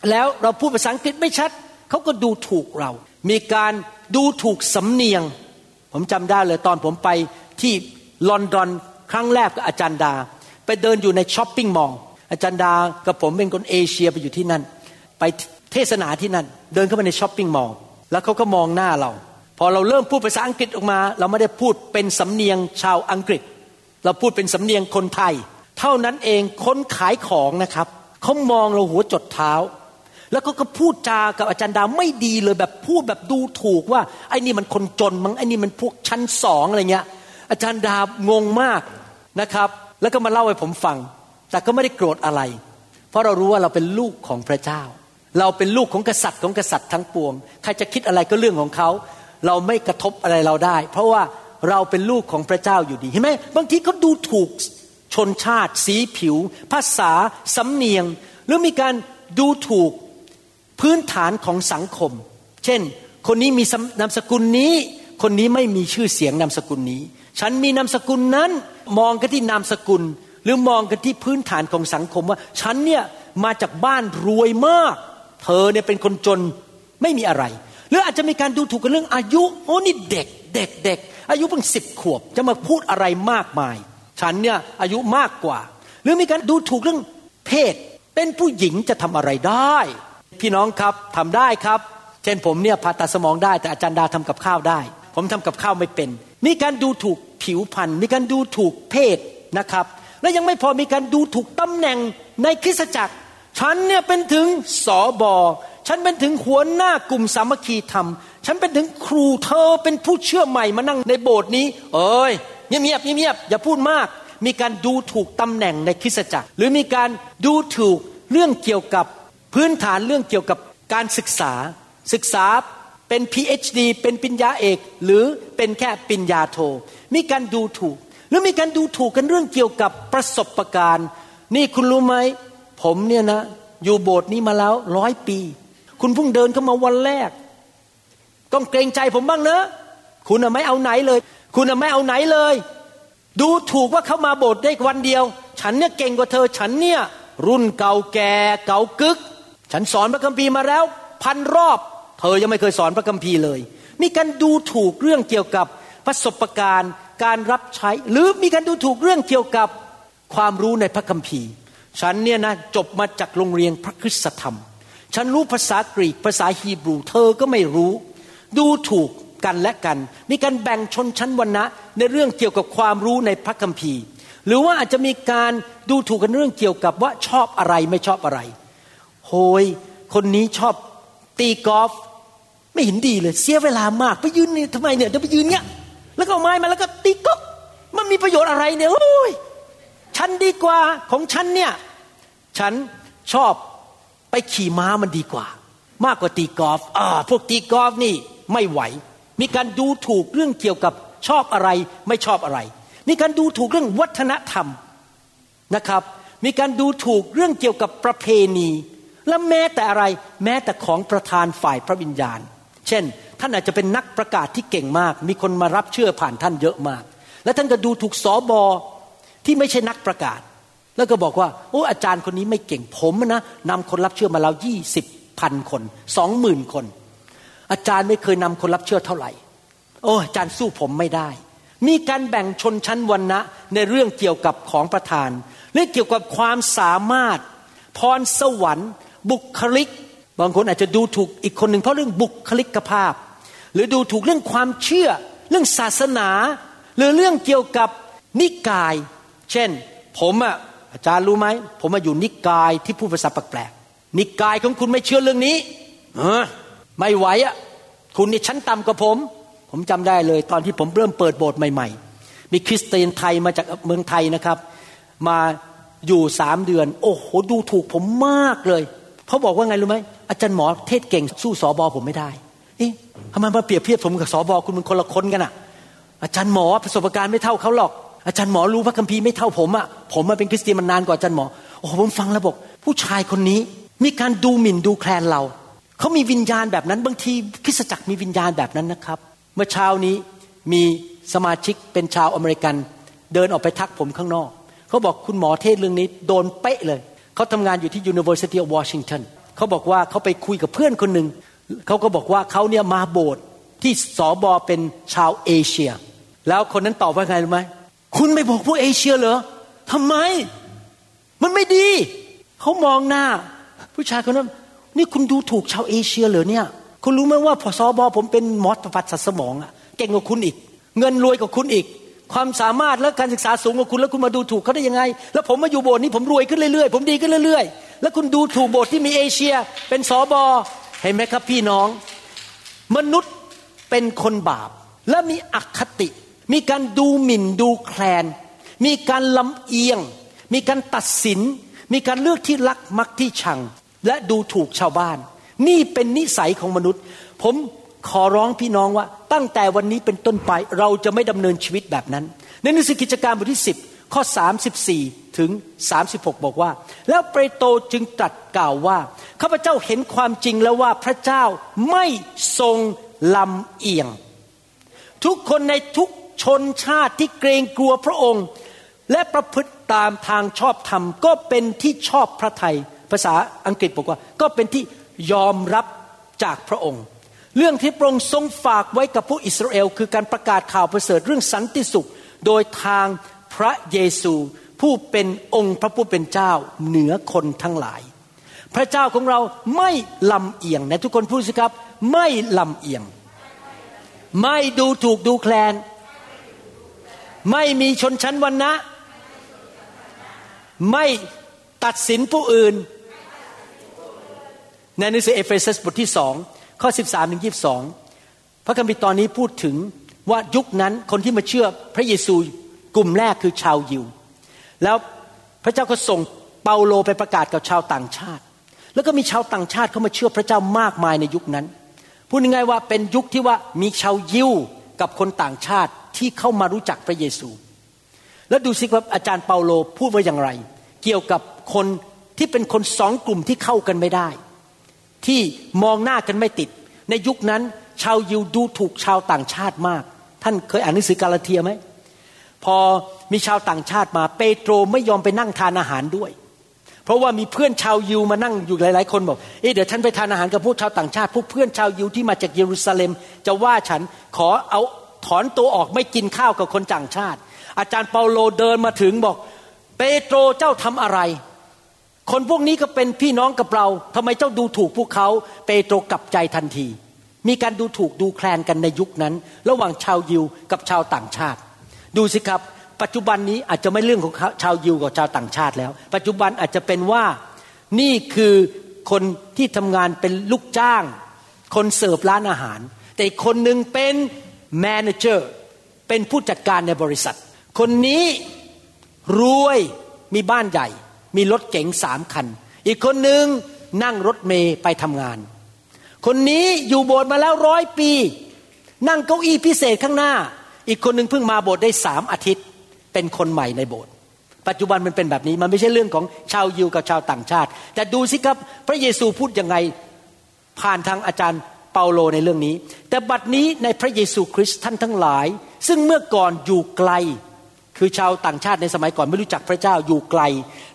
แล้วเราพูดภาษาอังกฤษไม่ชัดเขาก็ดูถูกเรา มีการดูถูกสำเนียง ผมจำได้เลยตอนผมไปที่ลอนดอนครั้งแรกกับอาจารย์ดา ไปเดินอยู่ในช้อปปิ้งมอลล์อาอาจารย์ดากับผมเป็นคนเอเชียไปอยู่ที่นั่น ไปเทศนาที่นั่น เดินเข้าไปในช้อปปิ้งมอลล์แล้วเขาก็มองหน้าเรา พอเราเริ่มพูดภาษาอังกฤษออกมา เราไม่ได้พูดเป็นสำเนียงชาวอังกฤษ เราพูดเป็นสำเนียงคนไทย เท่านั้นเองคนขายของนะครับเขามองเราหัวจดเท้า แล้วก็ก็พูดจากับอาจารย์ดาไม่ดีเลยแบบพูดแบบดูถูกว่าไอ้นี่มันคนจนมั้งไอ้นี่มันพวกชั้นสองอะไรเงี้ย อาจารย์ดางงมากนะครับ แล้วก็มาเล่าให้ผมฟัง แต่ก็ไม่ได้โกรธอะไร เพราะเรารู้ว่าเราเป็นลูกของพระเจ้า เราเป็นลูกของกษัตริย์ของกษัตริย์ทั้งปวง ใครจะคิดอะไรก็เรื่องของเขา เราไม่กระทบอะไรเราได้ เพราะว่าเราเป็นลูกของพระเจ้าอยู่ดีเห็นไหมบางทีเขาดูถูกชนชาติ สีผิว ภาษา สำเนียง หรือมีการดูถูกพื้นฐานของสังคม เช่น คนนี้มีนามสกุลนี้ คนนี้ไม่มีชื่อเสียงนามสกุลนี้ ฉันมีนามสกุลนั้นมองกันที่นามสกุล หรือมองกันที่พื้นฐานของสังคมว่า ฉันเนี่ยมาจากบ้านรวยมาก เธอเนี่ยเป็นคนจนไม่มีอะไร รืออาจจะมีการดูถูกกันเรื่องอายุโอ้นี่เด็กเด็กเด็กอายุเพิ่งสิบขวบจะมาพูดอะไรมากมาย ฉันเนี่ยอายุมากกว่า หรือมีการดูถูกเรื่องเพศ เป็นผู้หญิงจะทำอะไรได้ พี่น้องครับทำได้ครับ เช่นผมเนี่ยผ่าตัดสมองได้แต่อาจารย์ดาทำกับข้าวได้ ผมทำกับข้าวไม่เป็น มีการดูถูกผิวพรรณมีการดูถูกเพศนะครับ และยังไม่พอมีการดูถูกตำแหน่งในคริสตจักร ฉันเนี่ยเป็นถึงสอบอฉันเป็นถึงหัวหน้ากลุ่มสามัคคีธรรม ฉันเป็นถึงครูเธอเป็นผู้เชื่อใหม่มานั่งในโบสถ์นี้ เอ้ยเงียบเงียบเงียบอย่าพูดมาก มีการดูถูกตำแหน่งในคริสตจักร หรือมีการดูถูกเรื่องเกี่ยวกับพื้นฐานเรื่องเกี่ยวกับการศึกษา ศึกษาเป็น PhD เป็นปริญญาเอก หรือเป็นแค่ปริญญาโท มีการดูถูก หรือมีการดูถูกกันเรื่องเกี่ยวกับประสบการณ์ นี่คุณรู้ไหม ผมเนี่ยนะ อยู่โบสถ์นี้มาแล้วร้อยปี คุณเพิ่งเดินเข้ามาวันแรก ต้องเกรงใจผมบ้างเนอะคุณอะไม่เอาไหนเลย คุณอะไม่เอาไหนเลย ดูถูกว่าเขามาโบสถ์ได้วันเดียว ฉันเนี่ยเก่งกว่าเธอ ฉันเนี่ย รุ่นเก่าแก่เก่ากึก ฉันสอนพระคัมภีร์มาแล้ว พันรอบ เธอยังไม่เคยสอนพระคัมภีร์เลย มีการดูถูกเรื่องเกี่ยวกับประสบการณ์การรับใช้ หรือมีการดูถูกเรื่องเกี่ยวกับความรู้ในพระคัมภีร์ ฉันเนี่ยนะจบมาจากโรงเรียนพระคริสตธรรม ฉันรู้ภาษากรีกภาษาฮีบรูเธอก็ไม่รู้ ดูถูกกันและกัน มีการแบ่งชนชั้นวรรณะในเรื่องเกี่ยวกับความรู้ในพระคัมภีร์ หรือว่าอาจจะมีการดูถูกกันเรื่องเกี่ยวกับว่าชอบอะไรไม่ชอบอะไร โหย คนนี้ชอบตีกอล์ฟไม่เห็นดีเลย เสียเวลามากไปยืนนี่ทำไมเนี่ยจะไปยืนเนี้ยแล้วก็เอาไม้มาแล้วก็ตีกอล์ฟมันมีประโยชน์อะไรเนี่ยโอ้ย ฉันดีกว่าของฉันเนี่ย ฉันชอบไปขี่ม้ามันดีกว่า มากกว่าตีกอล์ฟอ่าพวกตีกอล์ฟนี่ไม่ไหว มีการดูถูกเรื่องเกี่ยวกับชอบอะไรไม่ชอบอะไร มีการดูถูกเรื่องวัฒนธรรมนะครับ มีการดูถูกเรื่องเกี่ยวกับประเพณี และแม้แต่อะไรแม้แต่ของประธานฝ่ายพระวิญญาณ เช่น ท่านอาจจะเป็นนักประกาศที่เก่งมาก มีคนมารับเชื่อผ่านท่านเยอะมาก และท่านก็ดูถูกสอบอ ที่ไม่ใช่นักประกาศ แล้วก็บอกว่า โอ้อาจารย์คนนี้ไม่เก่งผมนะนำคนรับเชื่อมาแล้วยี่สิบพันคนสองหมื่นคน อาจารย์ไม่เคยนำคนรับเชื่อเท่าไหร่ โอ้อาจารย์สู้ผมไม่ได้ มีการแบ่งชนชั้นวรรณะในเรื่องเกี่ยวกับของประธานเรื่องเกี่ยวกับความสามารถ พรสวรรค์ บุคลิก บางคนอาจจะดูถูกอีกคนหนึ่งเพราะเรื่องบุคลิกภาพ หรือดูถูกเรื่องความเชื่อ เรื่องศาสนา หรือเรื่องเกี่ยวกับนิกาย เช่น ผมอะอาจารย์รู้ไหมผมมาอยู่นิกายที่พูดภาษาแปลกๆนิกายของคุณไม่เชื่อเรื่องนี้เออไม่ไหวอะคุณนี่ชั้นต่ำกว่าผม ผมจำได้เลย ตอนที่ผมเริ่มเปิดโบสถ์ใหม่ๆ มีคริสเตียนไทยมาจากเมืองไทยนะครับ มาอยู่สามเดือน โอ้โหดูถูกผมมากเลยเขาบอกว่าไงรู้ไหมอาจารย์หมอเทศเก่งสู้สอบอผมไม่ได้เอ๊ะทำไมมาเปรียบเทียบผมกับสอบอคุณมันคนละคนกันอะอาจารย์หมอประสบการณ์ไม่เท่าเขาหรอก อาจารย์หมอรู้พระคัมภีร์ไม่เท่าผมอะผมมาเป็นคริสเตียนมันานกว่าอาจารย์หมอโอ้โหผมฟังแล้วบอกผู้ชายคนนี้มีการดูหมิ่นดูแคลนเรา เขามีวิญญาณแบบนั้น บางทีคริสตจักรมีวิญญาณแบบนั้นนะครับ เมื่อเช้านี้มีสมาชิกเป็นชาวอเมริกัน เดินออกไปทักผมข้างนอก เขาบอกคุณหมอเทศเรื่องนี้โดนเป๊ะเลย เขาทำงานอยู่ที่ University of Washington เขาบอกว่าเขาไปคุยกับเพื่อนคนหนึ่งเขาก็บอกว่าเขาเนี่ยมาโบสถ์ที่สอบอเป็นชาวเอเชีย แล้วคนนั้นตอบว่าไงรู้ไหม คุณไม่บอกพวกเอเชียเหรอทำไม มันไม่ดี เขามองหน้า ผู้ชายคนนั้น นี่คุณดูถูกชาวเอเชียเหรอเนี่ย คุณรู้ไหมว่าพอสอบอผมเป็นมอสประพัดสมองอะเก่งกว่าคุณอีก เงินรวยกว่าคุณอีก ความสามารถและการศึกษาสูงกว่าคุณแล้วคุณมาดูถูกเขาได้ยังไง แล้วผมมาอยู่โบสถ์นี้ผมรวยขึ้นเรื่อยๆ ผมดีขึ้นเรื่อย ๆ แล้วคุณดูถูกโบสถ์ที่มีเอเชีย เป็นสอบอเห็นไหมครับพี่น้อง มนุษย์เป็นคนบาปและมีอคติ มีการดูหมิ่นดูแคลน มีการลำเอียง มีการตัดสิน มีการเลือกที่รักมักที่ชัง และดูถูกชาวบ้าน นี่เป็นนิสัยของมนุษย์ ผมขอร้องพี่น้องว่า ตั้งแต่วันนี้เป็นต้นไปเราจะไม่ดำเนินชีวิตแบบนั้น ในหนังสือกิจการบทที่ 10 ข้อ 34 ถึง 36 บอกว่า แล้วเปโตรจึงตรัสกล่าวว่าข้าพเจ้าเห็นความจริงแล้วว่าพระเจ้าไม่ทรงลำเอียง ทุกคนในทุก ชนชาติที่เกรงกลัวพระองค์ และประพฤติตามทางชอบธรรม ก็เป็นที่ชอบพระทัยภาษาอังกฤษบอกว่า ก็เป็นที่ยอมรับจากพระองค์ เรื่องที่พระองค์ทรงฝากไว้กับผู้อิสราเอล คือการประกาศข่าวประเสริฐเรื่องสันติสุข โดยทางพระเยซูผู้เป็นองค์พระผู้เป็นเจ้าเหนือคนทั้งหลาย พระเจ้าของเราไม่ลำเอียงนะทุกคนพูดสิครับ ไม่ลำเอียง ไม่ดูถูกดูแคลน ไม่มีชนชั้นวรรณะไม่ตัดสินผู้อื่น ในหนังสือเอเฟซัสบทที่สองข้อ 13ถึง22 พระคัมภีร์ตอนนี้พูดถึงว่ายุคนั้นคนที่มาเชื่อพระเยซูกลุ่มแรกคือชาวยิว แล้วพระเจ้าก็ส่งเปาโลไปประกาศกับชาวต่างชาติ แล้วก็มีชาวต่างชาติเข้ามาเชื่อพระเจ้ามากมายในยุคนั้น พูดง่ายๆว่าเป็นยุคที่ว่ามีชาวยิวกับคนต่างชาติ ที่เข้ามารู้จักพระเยซู แล้วดูสิว่าอาจารย์เปาโลพูดว่าอย่างไร เกี่ยวกับคนที่เป็นคนสองกลุ่มที่เข้ากันไม่ได้ ที่มองหน้ากันไม่ติด ในยุคนั้นชาวยิวดูถูกชาวต่างชาติมาก ท่านเคยอ่านหนังสือกาลาเทียไหมพอมีชาวต่างชาติมาเปโตรไม่ยอมไปนั่งทานอาหารด้วย เพราะว่ามีเพื่อนชาวยิวมานั่งอยู่หลาย ๆ คนบอกเอ๊ะเดี๋ยวฉันไปทานอาหารกับพวกชาวต่างชาติ พวกเพื่อนชาวยิวที่มาจากเยรูซาเล็ม จะว่าฉันขอเอา ถอนตัวออกไม่กินข้าวกับคนต่างชาติ อาจารย์เปาโลเดินมาถึงบอกเปโตรเจ้าทำอะไร คนพวกนี้ก็เป็นพี่น้องกับเราทำไมเจ้าดูถูกพวกเขา เปโตรกลับใจทันที มีการดูถูกดูแคลนกันในยุคนั้น ระหว่างชาวยิวกับชาวต่างชาติ ดูสิครับ ปัจจุบันนี้อาจจะไม่เรื่องของชาวยิวกับชาวต่างชาติแล้ว ปัจจุบันอาจจะเป็นว่านี่คือคนที่ทำงานเป็นลูกจ้าง คนเสิร์ฟร้านอาหาร แต่อีกคนหนึ่งเป็น แมเนเจอร์เป็นผู้จัดการในบริษัท คนนี้รวยมีบ้านใหญ่ มีรถเก๋งสามคัน อีกคนหนึ่งนั่งรถเมย์ไปทำงาน คนนี้อยู่โบสถ์มาแล้วร้อยปี นั่งเก้าอี้พิเศษข้างหน้า อีกคนหนึ่งเพิ่งมาโบสถ์ได้สามอาทิตย์ เป็นคนใหม่ในโบสถ์ปัจจุบันมันเป็นแบบนี้มันไม่ใช่เรื่องของชาวยิวกับชาวต่างชาติ แต่ดูสิครับพระเยซูพูดยังไงผ่านทางอาจารย์ เปาโลในเรื่องนี้ แต่บัดนี้ในพระเยซูคริสต์ท่านทั้งหลาย ซึ่งเมื่อก่อนอยู่ไกล คือชาวต่างชาติในสมัยก่อนไม่รู้จักพระเจ้าอยู่ไกล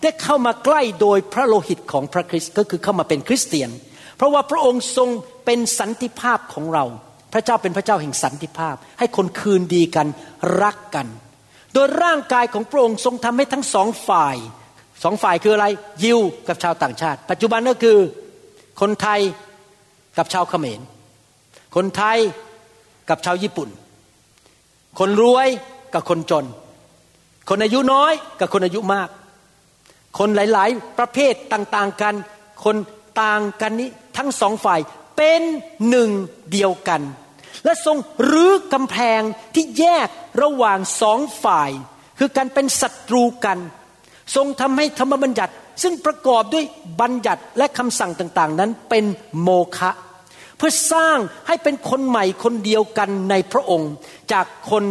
ได้เข้ามาใกล้โดยพระโลหิตของพระคริสต์ก็คือเข้ามาเป็นคริสเตียน เพราะว่าพระองค์ทรงเป็นสันติภาพของเรา พระเจ้าเป็นพระเจ้าแห่งสันติภาพ ให้คนคืนดีกันรักกัน โดยร่างกายของพระองค์ทรงทำให้ทั้งสองฝ่ายสองฝ่ายคืออะไรยิวกับชาวต่างชาติ ปัจจุบันก็คือคนไทย กับชาวเขมร คนไทยกับชาวญี่ปุ่น คนรวยกับคนจน คนอายุน้อยกับคนอายุมาก คนหลาย ๆ ประเภทต่าง ๆ กัน คนต่างกันนี้ทั้งสองฝ่ายเป็นหนึ่งเดียวกัน และทรงรื้อกำแพงที่แยกระหว่างสองฝ่าย คือการเป็นศัตรูกัน ทรงทำให้ธรรมบัญญัติซึ่งประกอบด้วยบัญญัติและคำสั่งต่าง ๆ นั้นเป็นโมฆะ เพื่อสร้างให้เป็นคนใหม่คนเดียวกันในพระองค์ จากคน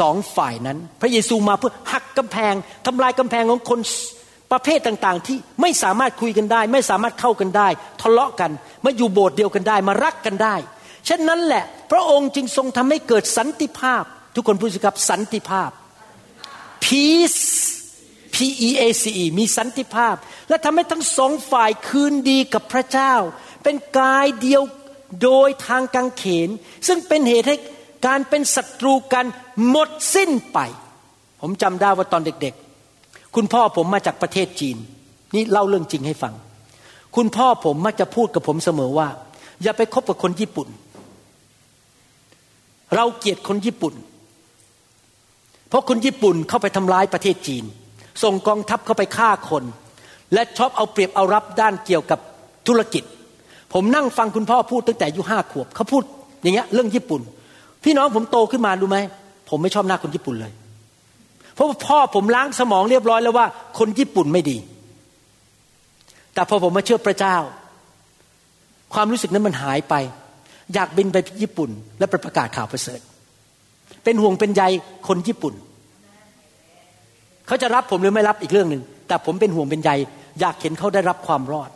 สองฝ่ายนั้น พระเยซูมาเพื่อหักกำแพงทำลายกำแพงของคนประเภทต่างๆ ที่ไม่สามารถคุยกันได้ ไม่สามารถเข้ากันได้ ทะเลาะกันมาอยู่โบสถ์เดียวกันได้มารักกันได้เช่นนั้นแหละ พระองค์จึงทรงทำให้เกิดสันติภาพ ทุกคนพูดสิครับสันติภาพ peace P E A C E มีสันติภาพ และทำให้ทั้งสองฝ่ายคืนดีกับพระเจ้า เป็นกายเดียว โดยทางกังเขน ซึ่งเป็นเหตุให้การเป็นศัตรูกันหมดสิ้นไป ผมจำได้ว่าตอนเด็กๆ คุณพ่อผมมาจากประเทศจีน นี่เล่าเรื่องจริงให้ฟัง คุณพ่อผมมักจะพูดกับผมเสมอว่า อย่าไปคบกับคนญี่ปุ่น เราเกลียดคนญี่ปุ่น เพราะคนญี่ปุ่นเข้าไปทำร้ายประเทศจีน ส่งกองทัพเข้าไปฆ่าคน และชอบเอาเปรียบเอารับด้านเกี่ยวกับธุรกิจ ผมนั่งฟังคุณพ่อพูดตั้งแต่อายุห้าขวบเขาพูดอย่างเงี้ยเรื่องญี่ปุ่น พี่น้องผมโตขึ้นมารู้ไหมผมไม่ชอบหน้าคนญี่ปุ่นเลย เพราะพ่อผมล้างสมองเรียบร้อยแล้วว่า คนญี่ปุ่นไม่ดี แต่พอผมมาเชื่อพระเจ้า ความรู้สึกนั้นมันหายไป อยากบินไปญี่ปุ่น และไปประกาศข่าวประเสริฐ เป็นห่วงเป็นใยคนญี่ปุ่นเขาจะรับผมหรือไม่รับอีกเรื่องหนึ่งแต่ผมเป็นห่วงเป็นใยอยากเห็นเขาได้รับความรอด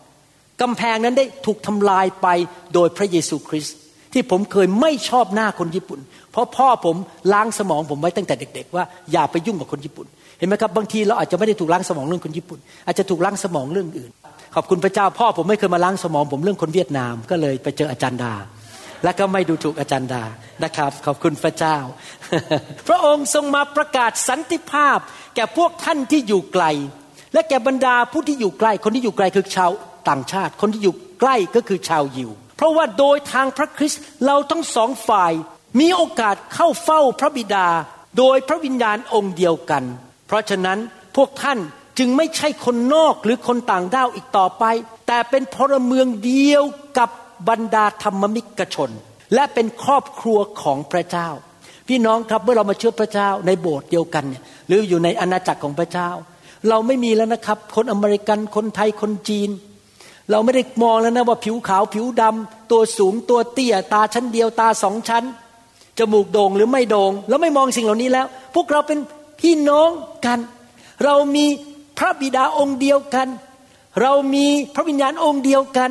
กำแพงนั้นได้ถูกทำลายไปโดยพระเยซูคริสต์ที่ผมเคยไม่ชอบหน้าคนญี่ปุ่น เพราะพ่อผมล้างสมองผมไว้ตั้งแต่เด็ก ๆ ว่าอย่าไปยุ่งกับคนญี่ปุ่น เห็นไหมครับบางทีเราอาจจะไม่ได้ถูกล้างสมองเรื่องคนญี่ปุ่น อาจจะถูกล้างสมองเรื่องอื่น ขอบคุณพระเจ้าพ่อผมไม่เคยมาล้างสมองผมเรื่องคนเวียดนาม ก็เลยไปเจออาจารย์ดา และก็ไม่ดูถูกอาจารย์ดานะครับ ขอบคุณพระเจ้า พระองค์ทรงมาประกาศสันติภาพ แก่พวกท่านที่อยู่ไกล และแก่บรรดาผู้ที่อยู่ใกล้คนที่อยู่ไกลคือชาว ต่างชาติ คนที่อยู่ใกล้ก็คือชาวยิว เพราะว่าโดยทางพระคริสต์เราทั้งสองฝ่ายมีโอกาสเข้าเฝ้าพระบิดา โดยพระวิญญาณองค์เดียวกัน เพราะฉะนั้นพวกท่านจึงไม่ใช่คนนอกหรือคนต่างด้าวอีกต่อไป แต่เป็นพลเมืองเดียวกับบรรดาธรรมมิกชน และเป็นครอบครัวของพระเจ้า พี่น้องครับเมื่อเรามาเชื่อพระเจ้าในโบสถ์เดียวกันเนี่ยหรืออยู่ในอาณาจักรของพระเจ้า เราไม่มีแล้วนะครับ คนอเมริกันคนไทยคนจีน เราไม่ได้มองแล้วนะว่าผิวขาวผิวดำตัวสูงตัวเตี้ยตาชั้นเดียวตาสองชั้นจมูกโด่งหรือไม่โด่งเราไม่มองสิ่งเหล่านี้แล้ว พวกเราเป็นพี่น้องกัน เรามีพระบิดาองค์เดียวกัน เรามีพระวิญญาณองค์เดียวกัน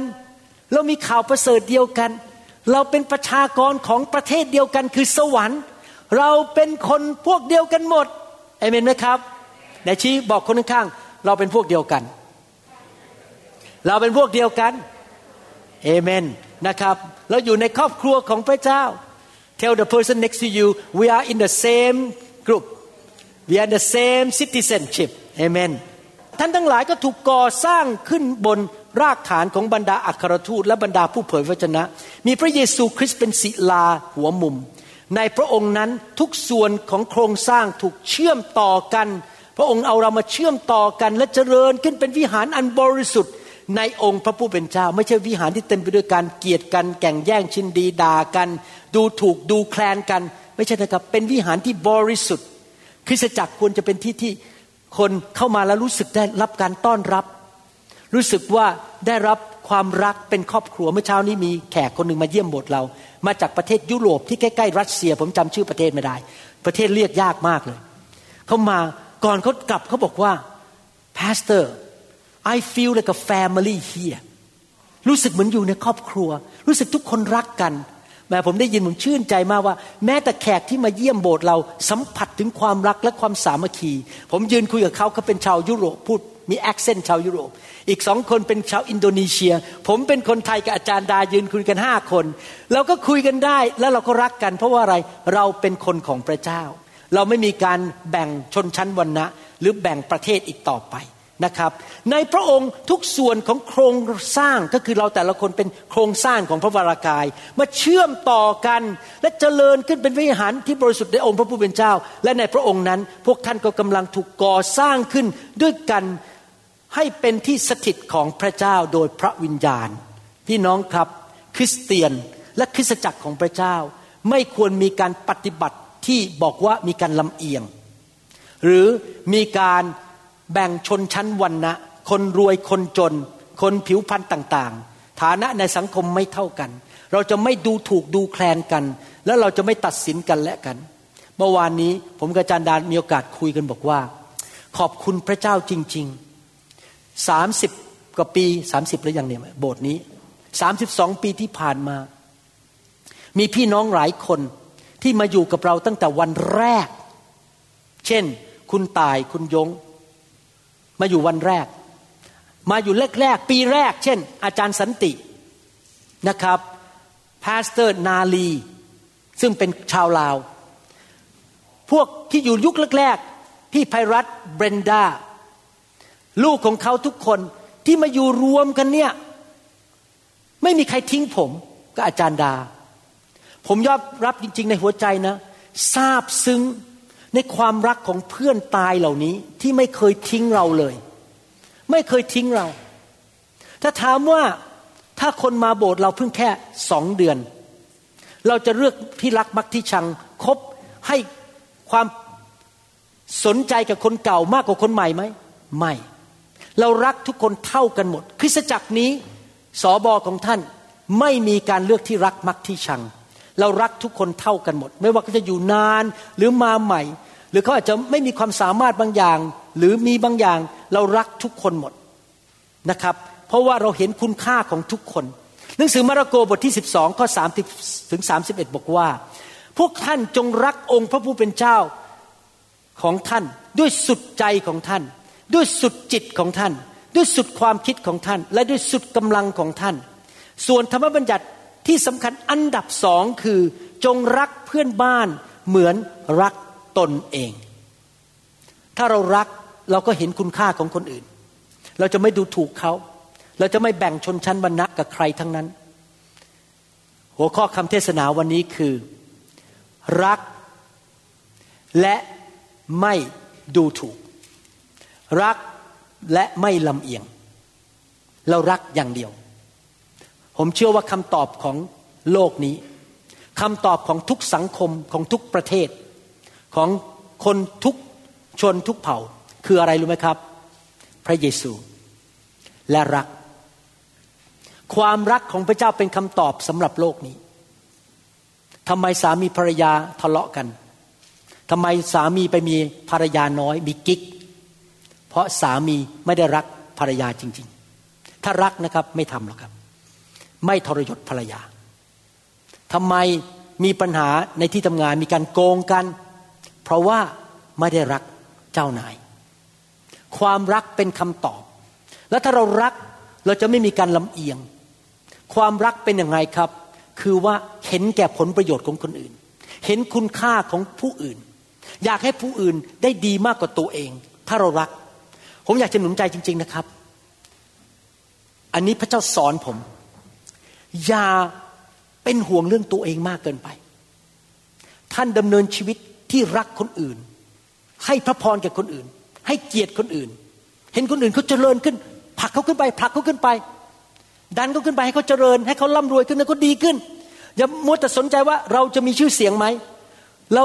เรามีข่าวประเสริฐเดียวกัน เราเป็นประชากรของประเทศเดียวกันคือสวรรค์ เราเป็นคนพวกเดียวกันหมดเอเมนไหมครับไหนชี้บอกคนข้างๆเราเป็นพวกเดียวกัน เราเป็นพวกเดียวกันเอเมนนะครับเราอยู่ในครอบครัวของพระเจ้า Tell the person next to you we are in the same group we are in the same citizenship Amen ท่านทั้งหลายก็ถูกก่อสร้างขึ้นบนรากฐานของบรรดาอัครทูตและบรรดาผู้เผยพระชนะ มีพระเยซูคริสต์เป็นศิลาหัวมุม ในพระองค์นั้นทุกส่วนของโครงสร้างถูกเชื่อมต่อกัน พระองค์เอาเรามาเชื่อมต่อกันและเจริญขึ้นเป็นวิหารอันบริสุทธิ์ ในองค์พระผู้เป็นเจ้า ไม่ใช่วิหารที่เต็มไปด้วยการเกลียดกัน แก่งแย่งชินดีด่ากัน ดูถูกดูแคลนกัน ไม่ใช่นะครับ เป็นวิหารที่บริสุทธิ์ คริสตจักรควรจะเป็นที่ที่คนเข้ามาแล้วรู้สึกได้รับการต้อนรับ รู้สึกว่าได้รับความรักเป็นครอบครัวเมื่อเช้านี้มีแขกคนหนึ่งมาเยี่ยมโบสถ์เรา มาจากประเทศยุโรปที่ใกล้ๆรัสเซีย ผมจำชื่อประเทศไม่ได้ ประเทศเรียกยากมากเลยเขามาก่อนเขากลับเขาบอกว่า pastor I feel like a family here รู้สึกเหมือนอยู่ในครอบครัว รู้สึกทุกคนรักกัน แหมผมได้ยินผมชื่นใจมากว่า แม้แต่แขกที่มาเยี่ยมโบสถ์เราสัมผัสถึงความรักและความสามัคคี ผมยืนคุยกับเขาเขาเป็นชาวยุโรปพูดมี accent ชาวยุโรป อีกสองคนเป็นชาวอินโดนีเซีย ผมเป็นคนไทยกับอาจารย์ดายืนคุยกันห้าคน เราก็คุยกันได้แล้วเราก็รักกัน เพราะว่าอะไรเราเป็นคนของพระเจ้า เราไม่มีการแบ่งชนชั้นวรรณะ หรือแบ่งประเทศอีกต่อไป นะครับในพระองค์ทุกส่วนของโครงสร้างก็คือเราแต่ละคนเป็นโครงสร้างของพระวรากาย มาเชื่อมต่อกันและเจริญขึ้นเป็นวิหารที่บริสุทธิ์ในองค์พระผู้เป็นเจ้า และในพระองค์นั้น พวกท่านก็กำลังถูกก่อสร้างขึ้นด้วยกันให้เป็นที่สถิตของพระเจ้าโดยพระวิญญาณ พี่น้องครับ คริสเตียนและคริสตจักรของพระเจ้า ไม่ควรมีการปฏิบัติที่บอกว่ามีการลำเอียง หรือมีการ แบ่งชนชั้นวรรณะคนรวยคนจน คนผิวพรรณต่างๆ ฐานะในสังคมไม่เท่ากัน เราจะไม่ดูถูกดูแคลนกัน แล้วเราจะไม่ตัดสินกันและกัน เมื่อวานนี้ผมกับอาจารย์ดานมีโอกาสคุยกันบอกว่า ขอบคุณพระเจ้าจริงๆสามสิบกว่าปีสามสิบแล้วยังเนี่ยโบสถ์นี้สามสิบสองปีที่ผ่านมา มีพี่น้องหลายคนที่มาอยู่กับเราตั้งแต่วันแรก เช่น คุณตายคุณยง มาอยู่วันแรก มาอยู่แรกๆปีแรก เช่น อาจารย์สันตินะครับpastor นาลี ซึ่งเป็นชาวลาว พวกที่อยู่ยุคแรกๆพี่ไพรัตเบรนดาลูกของเขาทุกคนที่มาอยู่รวมกันเนี่ย ไม่มีใครทิ้งผมกับอาจารย์ดา ผมยอมรับจริง ๆ ในหัวใจนะซาบซึ้ง ในความรักของเพื่อนตายเหล่านี้ที่ไม่เคยทิ้งเราเลย ไม่เคยทิ้งเรา ถ้าถามว่าถ้าคนมาโบสถ์เราเพิ่งแค่สองเดือน เราจะเลือกที่รักมักที่ชังคบให้ความสนใจกับคนเก่ามากกว่าคนใหม่ไหมไม่ เรารักทุกคนเท่ากันหมด คริสตจักรนี้สอบอของท่านไม่มีการเลือกที่รักมักที่ชัง เรารักทุกคนเท่ากันหมด ไม่ว่าเขาจะอยู่นานหรือมาใหม่ หรือเขาอาจจะไม่มีความสามารถบางอย่าง หรือมีบางอย่าง เรารักทุกคนหมดนะครับ เพราะว่าเราเห็นคุณค่าของทุกคน หนังสือมาระโกบทที่ 12ข้อ3ถึง31 บอกว่า พวกท่านจงรักองค์พระผู้เป็นเจ้าของท่าน ด้วยสุดใจของท่าน ด้วยสุดจิตของท่าน ด้วยสุดความคิดของท่าน และด้วยสุดกำลังของท่าน ส่วนธรรมบัญญัติ ที่สำคัญอันดับสองคือจงรักเพื่อนบ้านเหมือนรักตนเอง ถ้าเรารักเราก็เห็นคุณค่าของคนอื่น เราจะไม่ดูถูกเขา เราจะไม่แบ่งชนชั้นวรรณะกับใครทั้งนั้น หัวข้อคำเทศนาวันนี้คือ รัก และไม่ดูถูก รักและไม่ลำเอียง เรารักอย่างเดียว ผมเชื่อว่าคำตอบของโลกนี้คำตอบของทุกสังคมของทุกประเทศ ของคนทุกชนทุกเผ่า คืออะไรรู้ไหมครับ พระเยซูและรัก ความรักของพระเจ้าเป็นคำตอบสำหรับโลกนี้ทำไมสามีภรรยาทะเลาะกันทำไมสามีไปมีภรรยาน้อยมีกิ๊ก เพราะสามีไม่ได้รักภรรยาจริง ๆ ถ้ารักนะครับไม่ทำหรอกครับ ไม่ทรยศภรรยาทำไมมีปัญหาในที่ทำงานมีการโกงกัน เพราะว่าไม่ได้รักเจ้านาย ความรักเป็นคำตอบ แล้วถ้าเรารักเราจะไม่มีการลำเอียง ความรักเป็นยังไงครับ คือว่าเห็นแก่ผลประโยชน์ของคนอื่น เห็นคุณค่าของผู้อื่น อยากให้ผู้อื่นได้ดีมากกว่าตัวเอง ถ้าเรารัก ผมอยากจะหนุนใจจริง ๆนะครับ อันนี้พระเจ้าสอนผม อย่าเป็นห่วงเรื่องตัวเองมากเกินไป ท่านดำเนินชีวิตที่รักคนอื่น ให้พระพรแก่คนอื่น ให้เกียรติคนอื่น เห็นคนอื่นเขาเจริญขึ้นผลักเขาขึ้นไปผลักเขาขึ้นไป ดันเขาขึ้นไปให้เขาเจริญ ให้เขาร่ำรวยขึ้นแล้วก็ดีขึ้น อย่ามัวแต่สนใจว่าเราจะมีชื่อเสียงไหม เรา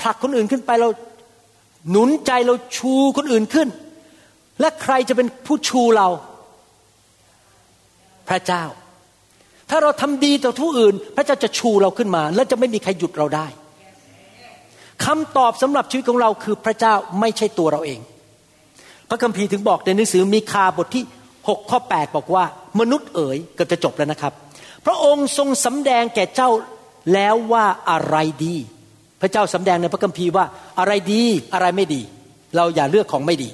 ผลักคนอื่นขึ้นไปเราหนุนใจเราชูคนอื่นขึ้น และใครจะเป็นผู้ชูเรา พระเจ้า ถ้าเราทำดีต่อทุกอื่น พระเจ้าจะชูเราขึ้นมา และจะไม่มีใครหยุดเราได้คำตอบสำหรับชีวิตของเราคือพระเจ้าไม่ใช่ตัวเราเอง พระคัมภีร์ถึงบอกในหนังสือมีคาบทที่6ข้อ8บอกว่ามนุษย์เอ๋ยเกือบจะจบแล้วนะครับ พระองค์ทรงสำแดงแก่เจ้าแล้วว่าอะไรดี พระเจ้าสำแดงในพระคัมภีร์ว่าอะไรดีอะไรไม่ดี เราอย่าเลือกของไม่ดี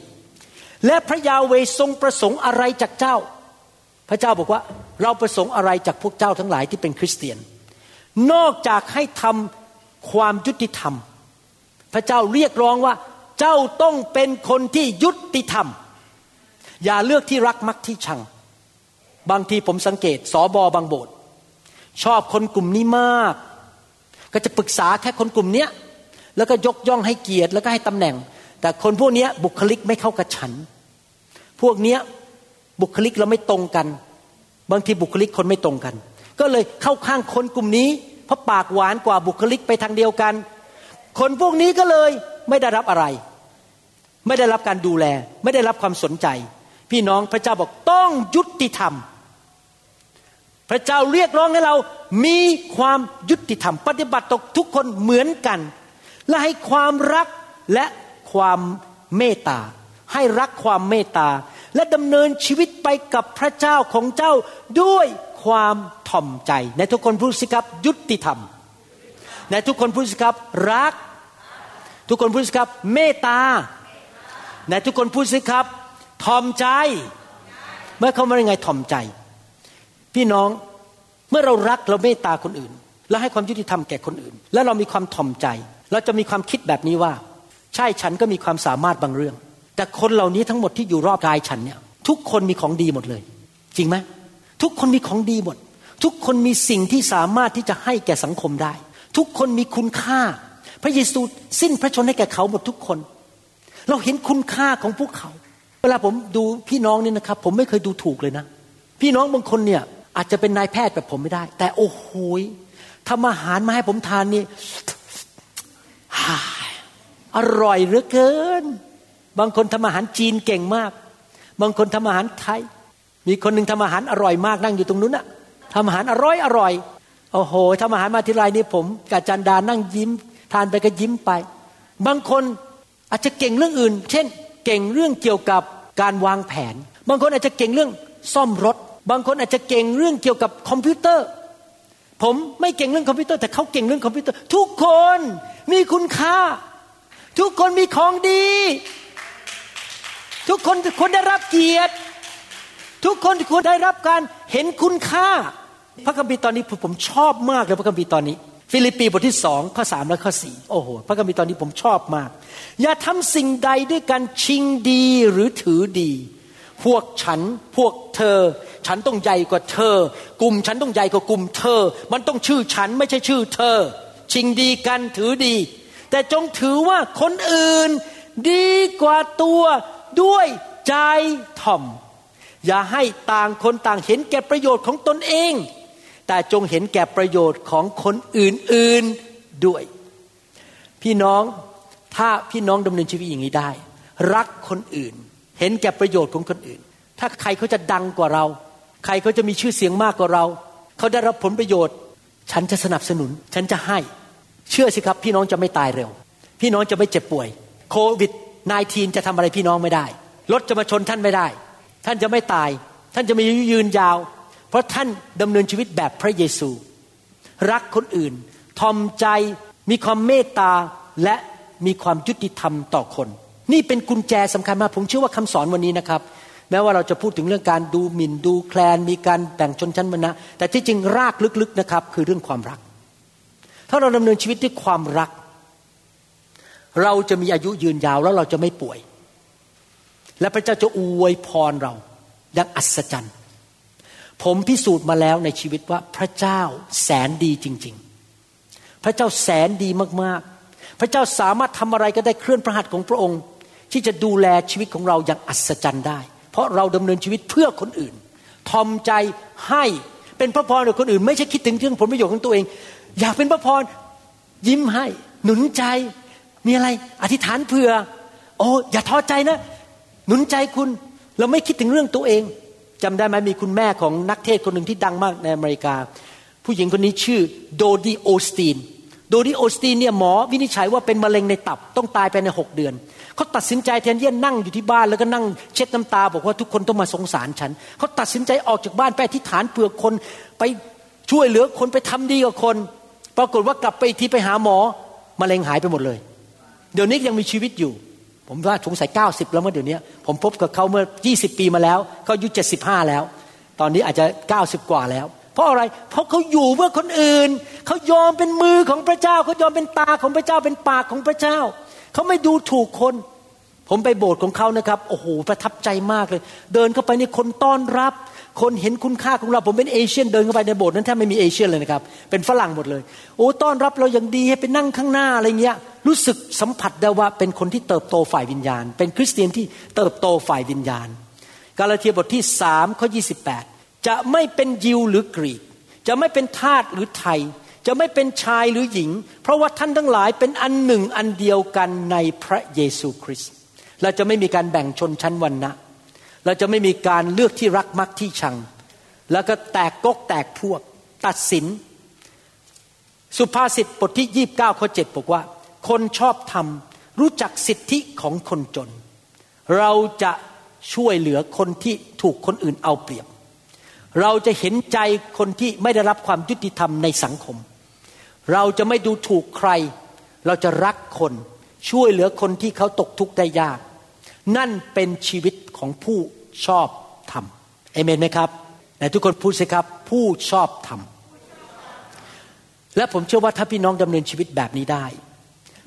และพระยาเวทรงประสงค์อะไรจากเจ้า พระเจ้าบอกว่าเราประสงค์อะไรจากพวกเจ้าทั้งหลายที่เป็นคริสเตียน นอกจากให้ทำความยุติธรรม พระเจ้าเรียกร้องว่าเจ้าต้องเป็นคนที่ยุติธรรม อย่าเลือกที่รักมักที่ชัง บางทีผมสังเกตสอบอบางโบสถ์ชอบคนกลุ่มนี้มาก ก็จะปรึกษาแค่คนกลุ่มเนี้ยแล้วก็ยกย่องให้เกียรติแล้วก็ให้ตำแหน่ง แต่คนพวกนี้บุคลิกไม่เข้ากับฉัน พวกเนี้ย บุคลิกเราไม่ตรงกัน บางทีบุคลิกคนไม่ตรงกัน ก็เลยเข้าข้างคนกลุ่มนี้ เพราะปากหวานกว่าบุคลิกไปทางเดียวกัน คนพวกนี้ก็เลยไม่ได้รับอะไร ไม่ได้รับการดูแล ไม่ได้รับความสนใจ พี่น้องพระเจ้าบอกต้องยุติธรรม พระเจ้าเรียกร้องให้เรามีความยุติธรรม ปฏิบัติต่อทุกคนเหมือนกัน และให้ความรักและความเมตตาให้รักความเมตตา และดำเนินชีวิตไปกับพระเจ้าของเจ้าด้วยความถ่อมใจ ในทุกคนพูดสิครับยุติธรรม ในทุกคนพูดสิครับรัก ทุกคนพูดสิครับเมตตา ในทุกคนพูดสิครับถ่อมใจเมื่อเขามายังไงถ่อมใจ พี่น้องเมื่อเรารักเราเมตตาคนอื่น และให้ความยุติธรรมแก่คนอื่น และเรามีความถ่อมใจ เราจะมีความคิดแบบนี้ว่า ใช่ฉันก็มีความสามารถบางเรื่อง แต่คนเหล่านี้ทั้งหมดที่อยู่รอบกายฉันเนี่ยทุกคนมีของดีหมดเลย จริงไหมทุกคนมีของดีหมด ทุกคนมีสิ่งที่สามารถที่จะให้แก่สังคมได้ ทุกคนมีคุณค่า พระเยซูสิ้นพระชนให้แก่เขาหมดทุกคน เราเห็นคุณค่าของพวกเขา เวลาผมดูพี่น้องเนี่ยนะครับ ผมไม่เคยดูถูกเลยนะ พี่น้องบางคนเนี่ยอาจจะเป็นนายแพทย์แบบผมไม่ได้ แต่โอ้โหทำอาหารมาให้ผมทานนี่อร่อยเหลือเกิน บางคนทำอาหารจีนเก่งมาก บางคนทำอาหารไทย มีคนหนึ่งทำอาหารอร่อยมากนั่งอยู่ตรงนู้นอะทำอาหารอร่อยอร่อยโอ้โหทำอาหารมาทีไรนี่ผมกับจารย์ดานั่งยิ้ม ทานไปก็ยิ้มไป บางคนอาจจะเก่งเรื่องอื่น เช่น เก่งเรื่องเกี่ยวกับการวางแผน บางคนอาจจะเก่งเรื่องซ่อมรถ บางคนอาจจะเก่งเรื่องเกี่ยวกับคอมพิวเตอร์ ผมไม่เก่งเรื่องคอมพิวเตอร์แต่เขาเก่งเรื่องคอมพิวเตอร์ ทุกคนมีคุณค่า ทุกคนมีของดี ทุกคนควรได้รับเกียรติ ทุกคนควรได้รับการเห็นคุณค่า พระคัมภีร์ตอนนี้ผมชอบมากเลยพระคัมภีร์ตอนนี้ ฟิลิปปีบทที่สองข้อสามและข้อสี่โอ้โหพระคัมภีร์ตอนนี้ผมชอบมาก อย่าทำสิ่งใดด้วยการชิงดีหรือถือดี พวกฉันพวกเธอ ฉันต้องใหญ่กว่าเธอ กลุ่มฉันต้องใหญ่กว่ากลุ่มเธอ มันต้องชื่อฉันไม่ใช่ชื่อเธอ ชิงดีกันถือดี แต่จงถือว่าคนอื่นดีกว่าตัว ด้วยใจถ่อม อย่าให้ต่างคนต่างเห็นแก่ประโยชน์ของตนเอง แต่จงเห็นแก่ประโยชน์ของคนอื่นๆด้วย พี่น้องถ้าพี่น้องดำเนินชีวิตอย่างนี้ได้ รักคนอื่น เห็นแก่ประโยชน์ของคนอื่น ถ้าใครเขาจะดังกว่าเรา ใครเขาจะมีชื่อเสียงมากกว่าเรา เขาได้รับผลประโยชน์ ฉันจะสนับสนุน ฉันจะให้ เชื่อสิครับ พี่น้องจะไม่ตายเร็ว พี่น้องจะไม่เจ็บป่วย โควิด -19 จะทำอะไรพี่น้องไม่ได้ รถจะมาชนท่านไม่ได้ ท่านจะไม่ตาย ท่านจะมีอายุยืนยาว เพราะท่านดำเนินชีวิตแบบพระเยซู รักคนอื่น ทอมใจ มีความเมตตา และมีความยุติธรรมต่อคน นี่เป็นกุญแจสำคัญมาก ผมเชื่อว่าคำสอนวันนี้นะครับ แม้ว่าเราจะพูดถึงเรื่องการดูหมิ่นดูแคลน มีการแบ่งชนชั้นวรรณะ แต่ที่จริงรากลึกๆนะครับ คือเรื่องความรัก ถ้าเราดำเนินชีวิตด้วยความรัก เราจะมีอายุยืนยาวแล้วเราจะไม่ป่วย และพระเจ้าจะอวยพรเราอย่างอัศจรรย์ ผมพิสูจน์มาแล้วในชีวิตว่าพระเจ้าแสนดีจริง ๆ พระเจ้าแสนดีมากๆ พระเจ้าสามารถทำอะไรก็ได้เคลื่อนพระหัตถ์ของพระองค์ ที่จะดูแลชีวิตของเราอย่างอัศจรรย์ได้ เพราะเราดำเนินชีวิตเพื่อคนอื่น ทอมใจให้เป็นพระพรกับคนอื่น ไม่ใช่คิดถึงเรื่องผลประโยชน์ของตัวเอง อยากเป็นพระพรยิ้มให้ หนุนใจ มีอะไรอธิษฐานเผื่อ โอ้อย่าท้อใจนะ หนุนใจคุณเราไม่คิดถึงเรื่องตัวเองจำได้ไหมมีคุณแม่ของนักเทศคนหนึ่งที่ดังมากในอเมริกา ผู้หญิงคนนี้ชื่อโดดีโอสตีนโดดีโอสตีนเนี่ยหมอวินิจฉัยว่าเป็นมะเร็งในตับต้องตายภายในหกเดือนเขาตัดสินใจแทนที่จะนั่งอยู่ที่บ้านแล้วก็นั่งเช็ดน้ำตา บอกว่าทุกคนต้องมาสงสารฉันเขาตัดสินใจออกจากบ้านไปอธิษฐานเผื่อคนไปช่วยเหลือคนไปทำดีกับคน ปรากฏว่ากลับไปอีกทีไปหาหมอมะเร็งหายไปหมดเลย เดี๋ยวนี้ยังมีชีวิตอยู่ ผมว่าสงสัย90แล้วเมื่อเดี๋ยวนี้ผมพบกับเขาเมื่อ20ปีมาแล้วเขาอายุ75แล้ว ตอนนี้อาจจะ90กว่าแล้ว เพราะอะไร เพราะเขาอยู่เพื่อคนอื่นเขายอมเป็นมือของพระเจ้าเขายอมเป็นตาของพระเจ้าเป็นปากของพระเจ้าเขาไม่ดูถูกคนผมไปโบสถ์ของเขานะครับ โอ้โห ประทับใจมากเลย เดินเข้าไปในคนต้อนรับ คนเห็นคุณค่าของเราผมเป็นเอเชียนเดินเข้าไปในโบสถ์นั้นแทบไม่มีเอเชียนเลยนะครับ เป็นฝรั่งหมดเลย โอ้ต้อนรับเราอย่างดีให้ไปนั่งข้างหน้าอะไรเงี้ย รู้สึกสัมผัสได้ว่าเป็นคนที่เติบโตฝ่ายวิญญาณ เป็นคริสเตียนที่เติบโตฝ่ายวิญญาณ กาลาเทียบทที่สามข้อ28จะไม่เป็นยิวหรือกรีก จะไม่เป็นทาสหรือไทย จะไม่เป็นชายหรือหญิง เพราะว่าท่านทั้งหลายเป็นอันหนึ่งอันเดียวกันในพระเยซูคริสต์เราจะไม่มีการแบ่งชนชั้นวรรณะ เราจะไม่มีการเลือกที่รักมักที่ชัง แล้วก็แตกกกแตกพวก ตัดสิน สุภาษิตบทที่ยี่บเก้าข้อเจ็ดบอกว่า คนชอบทำรู้จักสิทธิของคนจน เราจะช่วยเหลือคนที่ถูกคนอื่นเอาเปรียบ เราจะเห็นใจคนที่ไม่ได้รับความยุติธรรมในสังคม เราจะไม่ดูถูกใคร เราจะรักคนช่วยเหลือคนที่เขาตกทุกข์ได้ยาก นั่นเป็นชีวิตของผู้ ชอบธรรมเอเมนไหมครับไหนทุกคนพูดสิครับ ผู้ชอบธรรมและผมเชื่อว่าถ้าพี่น้องดำเนินชีวิตแบบนี้ได้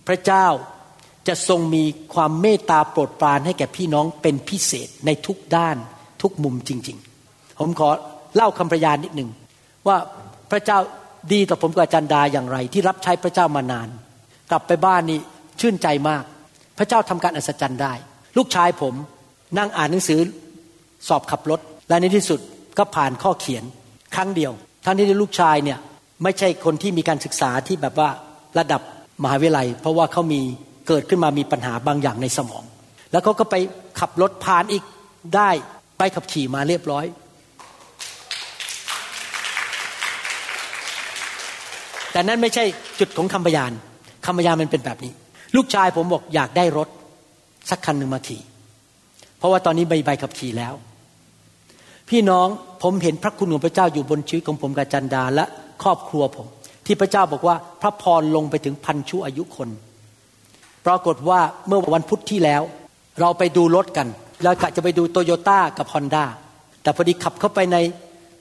พระเจ้าจะทรงมีความเมตตาโปรดปรานให้แก่พี่น้องเป็นพิเศษในทุกด้านทุกมุมจริง ๆ ผมขอเล่าคำพยานนิดหนึ่งว่าพระเจ้าดีต่อผมกับอาจารย์ดาอย่างไร ที่รับใช้พระเจ้ามานาน กลับไปบ้านนี่ชื่นใจมาก พระเจ้าทำการอัศจรรย์ได้ ลูกชายผมนั่งอ่านหนังสือ สอบขับรถ และในที่สุดก็ผ่านข้อเขียนครั้งเดียว ทั้งที่ลูกชายเนี่ยไม่ใช่คนที่มีการศึกษาที่แบบว่าระดับมหาวิทยาลัย เพราะว่าเขามีเกิดขึ้นมามีปัญหาบางอย่างในสมอง แล้วเขาก็ไปขับรถผ่านอีกได้ไปขับขี่มาเรียบร้อย แต่นั่นไม่ใช่จุดของคำพยานคำพยานมันเป็นแบบนี้ ลูกชายผมบอกอยากได้รถสักคันหนึ่งมาขี่ เพราะว่าตอนนี้ใบใบขับขี่แล้ว พี่น้องผมเห็นพระคุณของพระเจ้าอยู่บนชีวิตของผมกับจันดาและครอบครัวผม ที่พระเจ้าบอกว่าพระพรลงไปถึงพันชั่วอายุคน ปรากฏว่าเมื่อวันพุธที่แล้ว เราไปดูรถกันเรากะจะไปดูโตโยต้ากับฮอนด้าแต่พอดีขับเข้าไปใน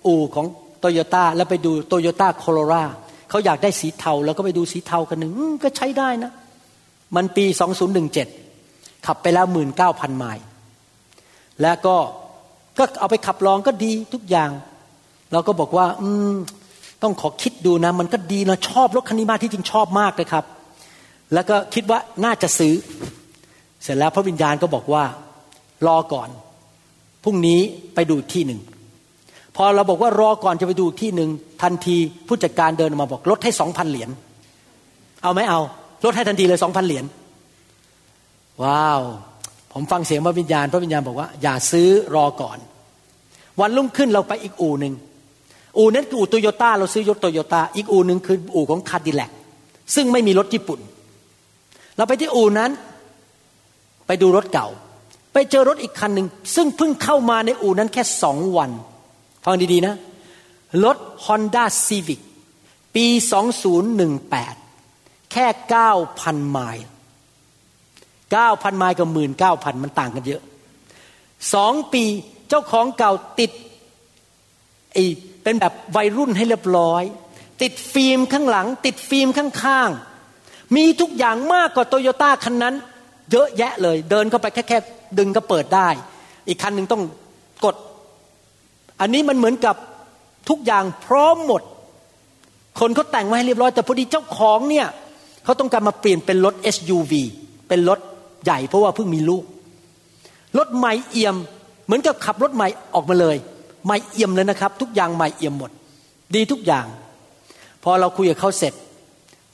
อู่ของโตโยต้าแล้วไปดูโตโยต้าโคโรราเขาอยากได้สีเทาแล้วก็ไปดูสีเทากันหนึ่งก็ใช้ได้นะ มันปี 2017 ขับไปแล้วหมื่นเก้าพันไมล์แล้วก็ ก็เอาไปขับลองก็ดีทุกอย่าง เราก็บอกว่า อืม ต้องขอคิดดูนะ มันก็ดีนะชอบรถคันนี้มากที่จริงชอบมากเลยครับ แล้วก็คิดว่าน่าจะซื้อ เสร็จแล้วพระวิญญาณก็บอกว่า รอก่อนพรุ่งนี้ไปดูที่หนึ่งพอเราบอกว่ารอก่อนจะไปดูที่หนึ่งทันทีผู้จัดการเดินมาบอกลดให้สองพันเหรียญเอาไหมเอาลดให้ทันทีเลยสองพันเหรียญว้าว ผมฟังเสียงพระวิญญาณ พระวิญญาณบอกว่า อย่าซื้อรอก่อน วันรุ่งขึ้นเราไปอีกอู่หนึ่งอู่นั้นคืออู่โตโยต้าเราซื้อยศโตโยต้าอีกอู่หนึ่งคืออู่ของคาดิแลกซึ่งไม่มีรถญี่ปุ่น เราไปที่อู่นั้น ไปดูรถเก่า ไปเจอรถอีกคันหนึ่งซึ่งเพิ่งเข้ามาในอู่นั้นแค่สองวันฟังดีๆนะรถ Honda Civic ปี 2018 แค่ 9,000 ไมล์ 9,000 ไมล์กับ 19,000 มันต่างกันเยอะสองปี เจ้าของเก่าติดไอเป็นแบบวัยรุ่นให้เรียบร้อย ติดฟิล์มข้างหลัง ติดฟิล์มข้างๆ มีทุกอย่างมากกว่าโตโยต้าคันนั้น เยอะแยะเลย เดินเข้าไปแค่แค่ดึงก็เปิดได้ อีกคันหนึ่งต้องกด อันนี้มันเหมือนกับทุกอย่างพร้อมหมด คนเขาแต่งไว้ให้เรียบร้อย แต่พอดีเจ้าของเนี่ยเขาต้องการมาเปลี่ยนเป็นรถ SUV เป็นรถใหญ่เพราะว่าเพิ่งมีลูกรถใหม่เอี่ยม เหมือนกับขับรถใหม่ออกมาเลย ใหม่เอี่ยมเลยนะครับ ทุกอย่างใหม่เอี่ยมหมด ดีทุกอย่าง พอเราคุยกับเขาเสร็จ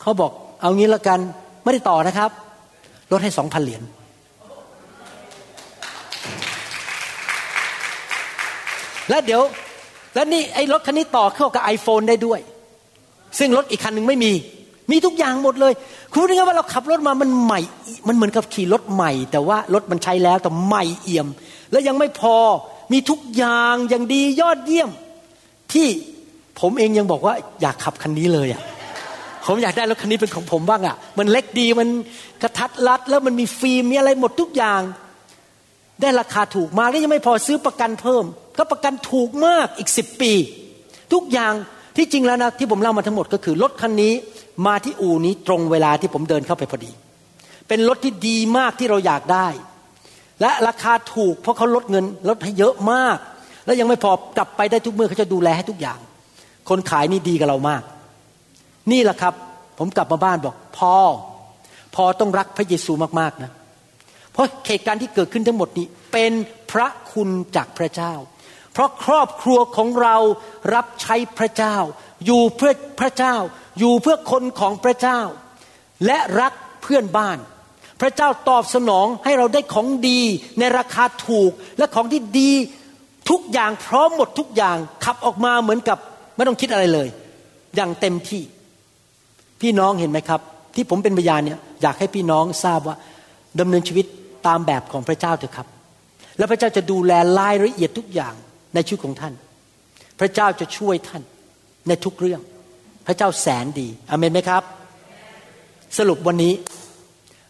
เขาบอกเอางี้ละกันไม่ได้ต่อนะครับลดให้สองพันเหรียญและเดี๋ยวแล้วนี่ไอ้รถคันนี้ต่อเข้ากับ iPhone ได้ด้วย ซึ่งรถอีกคันหนึ่งไม่มี มีทุกอย่างหมดเลย คุณรู้ไหมว่าเราขับรถมามันใหม่ มันเหมือนกับขี่รถใหม่ แต่ว่ารถมันใช้แล้วแต่ใหม่เอี่ยม แล้วยังไม่พอมีทุกอย่างอย่างดียอดเยี่ยม ที่ผมเองยังบอกว่าอยากขับคันนี้เลยอะผมอยากได้รถคันนี้เป็นของผมบ้างอะ มันเล็กดีมันกระทัดรัด แล้วมันมีฟิล์มมีอะไรหมดทุกอย่าง ได้ราคาถูกมากแล้วยังไม่พอซื้อประกันเพิ่ม ก็ประกันถูกมากอีกสิบปี ทุกอย่างที่จริงแล้วนะที่ผมเล่ามาทั้งหมดก็คือรถคันนี้มาที่อู่นี้ตรงเวลาที่ผมเดินเข้าไปพอดี เป็นรถที่ดีมากที่เราอยากได้ และราคาถูกเพราะเขาลดเงินลดให้เยอะมาก แล้วยังไม่พอกลับไปได้ทุกเมื่อเขาจะดูแลให้ทุกอย่าง คนขายนี่ดีกับเรามาก นี่แหละครับ ผมกลับมาบ้านบอกพอพอต้องรักพระเยซูมากๆนะ เพราะเหตุการณ์ที่เกิดขึ้นทั้งหมดนี้เป็นพระคุณจากพระเจ้า เพราะครอบครัวของเรารับใช้พระเจ้า อยู่เพื่อพระเจ้า อยู่เพื่อคนของพระเจ้า และรักเพื่อนบ้าน พระเจ้าตอบสนองให้เราได้ของดีในราคาถูกและของที่ดีทุกอย่างพร้อมหมดทุกอย่างขับออกมาเหมือนกับไม่ต้องคิดอะไรเลย อย่างเต็มที่ พี่น้องเห็นไหมครับ ที่ผมเป็นพยานเนี่ยอยากให้พี่น้องทราบว่าดำเนินชีวิตตามแบบของพระเจ้าเถอะครับ แล้วพระเจ้าจะดูแลรายละเอียดทุกอย่างในชีวิตของท่าน พระเจ้าจะช่วยท่านในทุกเรื่อง พระเจ้าแสนดีอเมนไหมครับ สรุปวันนี้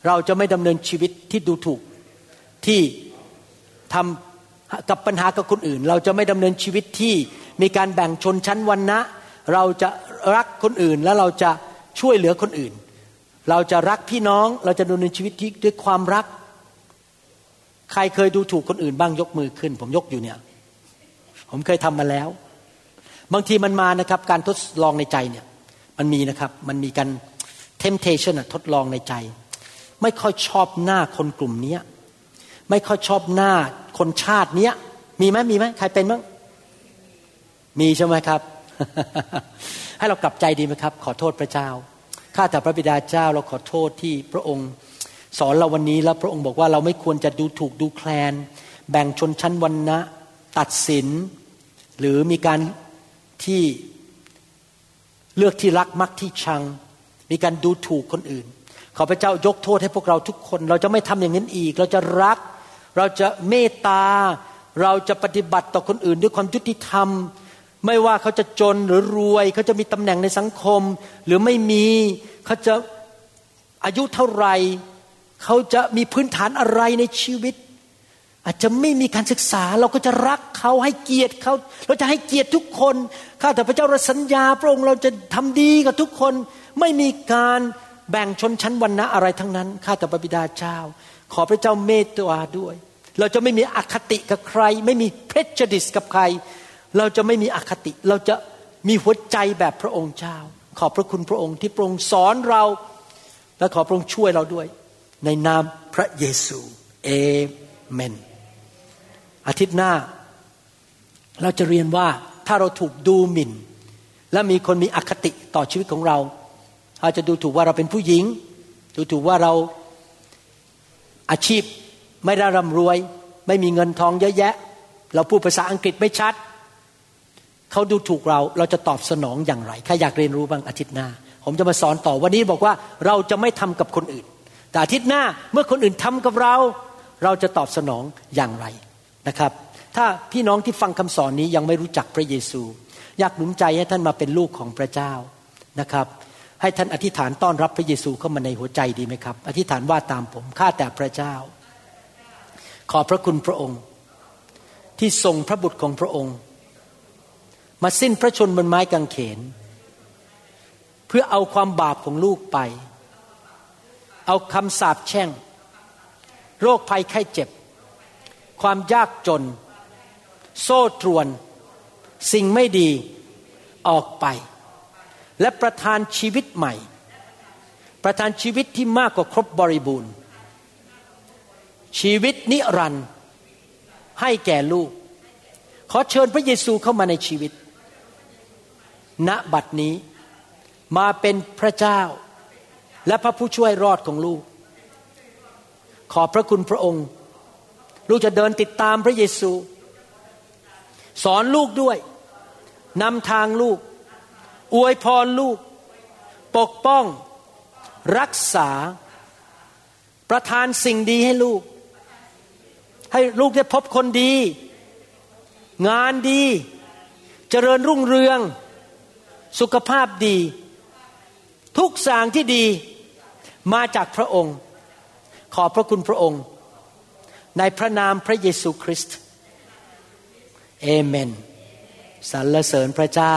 เราจะไม่ดำเนินชีวิตที่ดูถูกที่ทำกับปัญหากับคนอื่น เราจะไม่ดำเนินชีวิตที่มีการแบ่งชนชั้นวันนะเราจะรักคนอื่นและเราจะช่วยเหลือคนอื่น เราจะรักพี่น้องเราจะดำเนินชีวิตด้วยความรัก ใครเคยดูถูกคนอื่นบ้างยกมือขึ้น ผมยกอยู่เนี่ย ผมเคยทำมาแล้ว บางทีมันมานะครับ การทดลองในใจเนี่ย มันมีนะครับ มันมีการ temptation อะทดลองในใจ ไม่ค่อยชอบหน้าคนกลุ่มเนี้ไม่ค่อยชอบหน้าคนชาติเนี้ย มีไหมมีไหมใครเป็นบ้างมีใช่ไหมครับ ให้เรากลับใจดีไหมครับ ขอโทษพระเจ้าข้าแต่พระบิดาเจ้าเราขอโทษที่พระองค์ สอนเราวันนี้แล้วพระองค์บอกว่าเราไม่ควรจะดูถูกดูแคลน แบ่งชนชั้นวรรณะตัดสิน หรือมีการที่เลือกที่รักมักที่ชัง มีการดูถูกคนอื่น ขอพระเจ้ายกโทษให้พวกเราทุกคน เราจะไม่ทำอย่างนั้นอีก เราจะรัก เราจะเมตตา เราจะปฏิบัติต่อคนอื่นด้วยความยุติธรรม ไม่ว่าเขาจะจนหรือรวยเขาจะมีตำแหน่งในสังคม หรือไม่มีเขาจะอายุเท่าไหร่เขาจะมีพื้นฐานอะไรในชีวิต อาจจะไม่มีการศึกษา เราก็จะรักเขาให้เกียรติเขาเราจะให้เกียรติทุกคนข้าแต่พระเจ้าเราสัญญาพระองค์เราจะทำดีกับทุกคน ไม่มีการ แบ่งชนชั้นวรรณะอะไรทั้งนั้น ข้าแต่พระบิดาเจ้า ขอพระเจ้าเมตตาด้วย เราจะไม่มีอคติกับใคร ไม่มีเพชดิสกับใคร เราจะไม่มีอคติ เราจะมีหัวใจแบบพระองค์เจ้า ขอบพระคุณพระองค์ที่พระองค์สอนเรา และขอพระองค์ช่วยเราด้วย ในนามพระเยซู เอเมน อาทิตย์หน้า เราจะเรียนว่าถ้าเราถูกดูหมิ่น และมีคนมีอคติต่อชีวิตของเรา อาจจะดูถูกว่าเราเป็นผู้หญิง ดูถูกว่าเราอาชีพไม่ได้ร่ำรวย ไม่มีเงินทองเยอะแยะ เราพูดภาษาอังกฤษไม่ชัด เขาดูถูกเราเราจะตอบสนองอย่างไรใครอยากเรียนรู้บ้างอาทิตย์หน้า ผมจะมาสอนต่อวันนี้บอกว่าเราจะไม่ทำกับคนอื่น แต่อาทิตย์หน้าเมื่อคนอื่นทำกับเรา เราจะตอบสนองอย่างไรนะครับ ถ้าพี่น้องที่ฟังคำสอนนี้ยังไม่รู้จักพระเยซู อยากหนุนใจให้ท่านมาเป็นลูกของพระเจ้านะครับ ให้ท่านอธิษฐานต้อนรับพระเยซูเข้ามาในหัวใจดีไหมครับ อธิษฐานว่าตามผมข้าแต่พระเจ้า ขอพระคุณพระองค์ ที่ทรงพระบุตรของพระองค์ มาสิ้นพระชนบนไม้กางเขน เพื่อเอาความบาปของลูกไป เอาคำสาปแช่ง โรคภัยไข้เจ็บ ความยากจน โซ่ตรวน สิ่งไม่ดีออกไป และประทานชีวิตใหม่ ประทานชีวิตที่มากกว่าครบบริบูรณ์ ชีวิตนิรันดร์ให้แก่ลูก ขอเชิญพระเยซูเข้ามาในชีวิต ณบัดนี้มาเป็นพระเจ้า และพระผู้ช่วยรอดของลูก ขอพระคุณพระองค์ ลูกจะเดินติดตามพระเยซู สอนลูกด้วยนำทางลูก อวยพรลูก ปกป้อง รักษา ประทานสิ่งดีให้ลูก ให้ลูกได้พบคนดี งานดี เจริญรุ่งเรือง สุขภาพดี ทุกสิ่งที่ดีมาจากพระองค์ ขอบพระคุณพระองค์ ในพระนามพระเยซูคริสต์เอเมนสรรเสริญพระเจ้า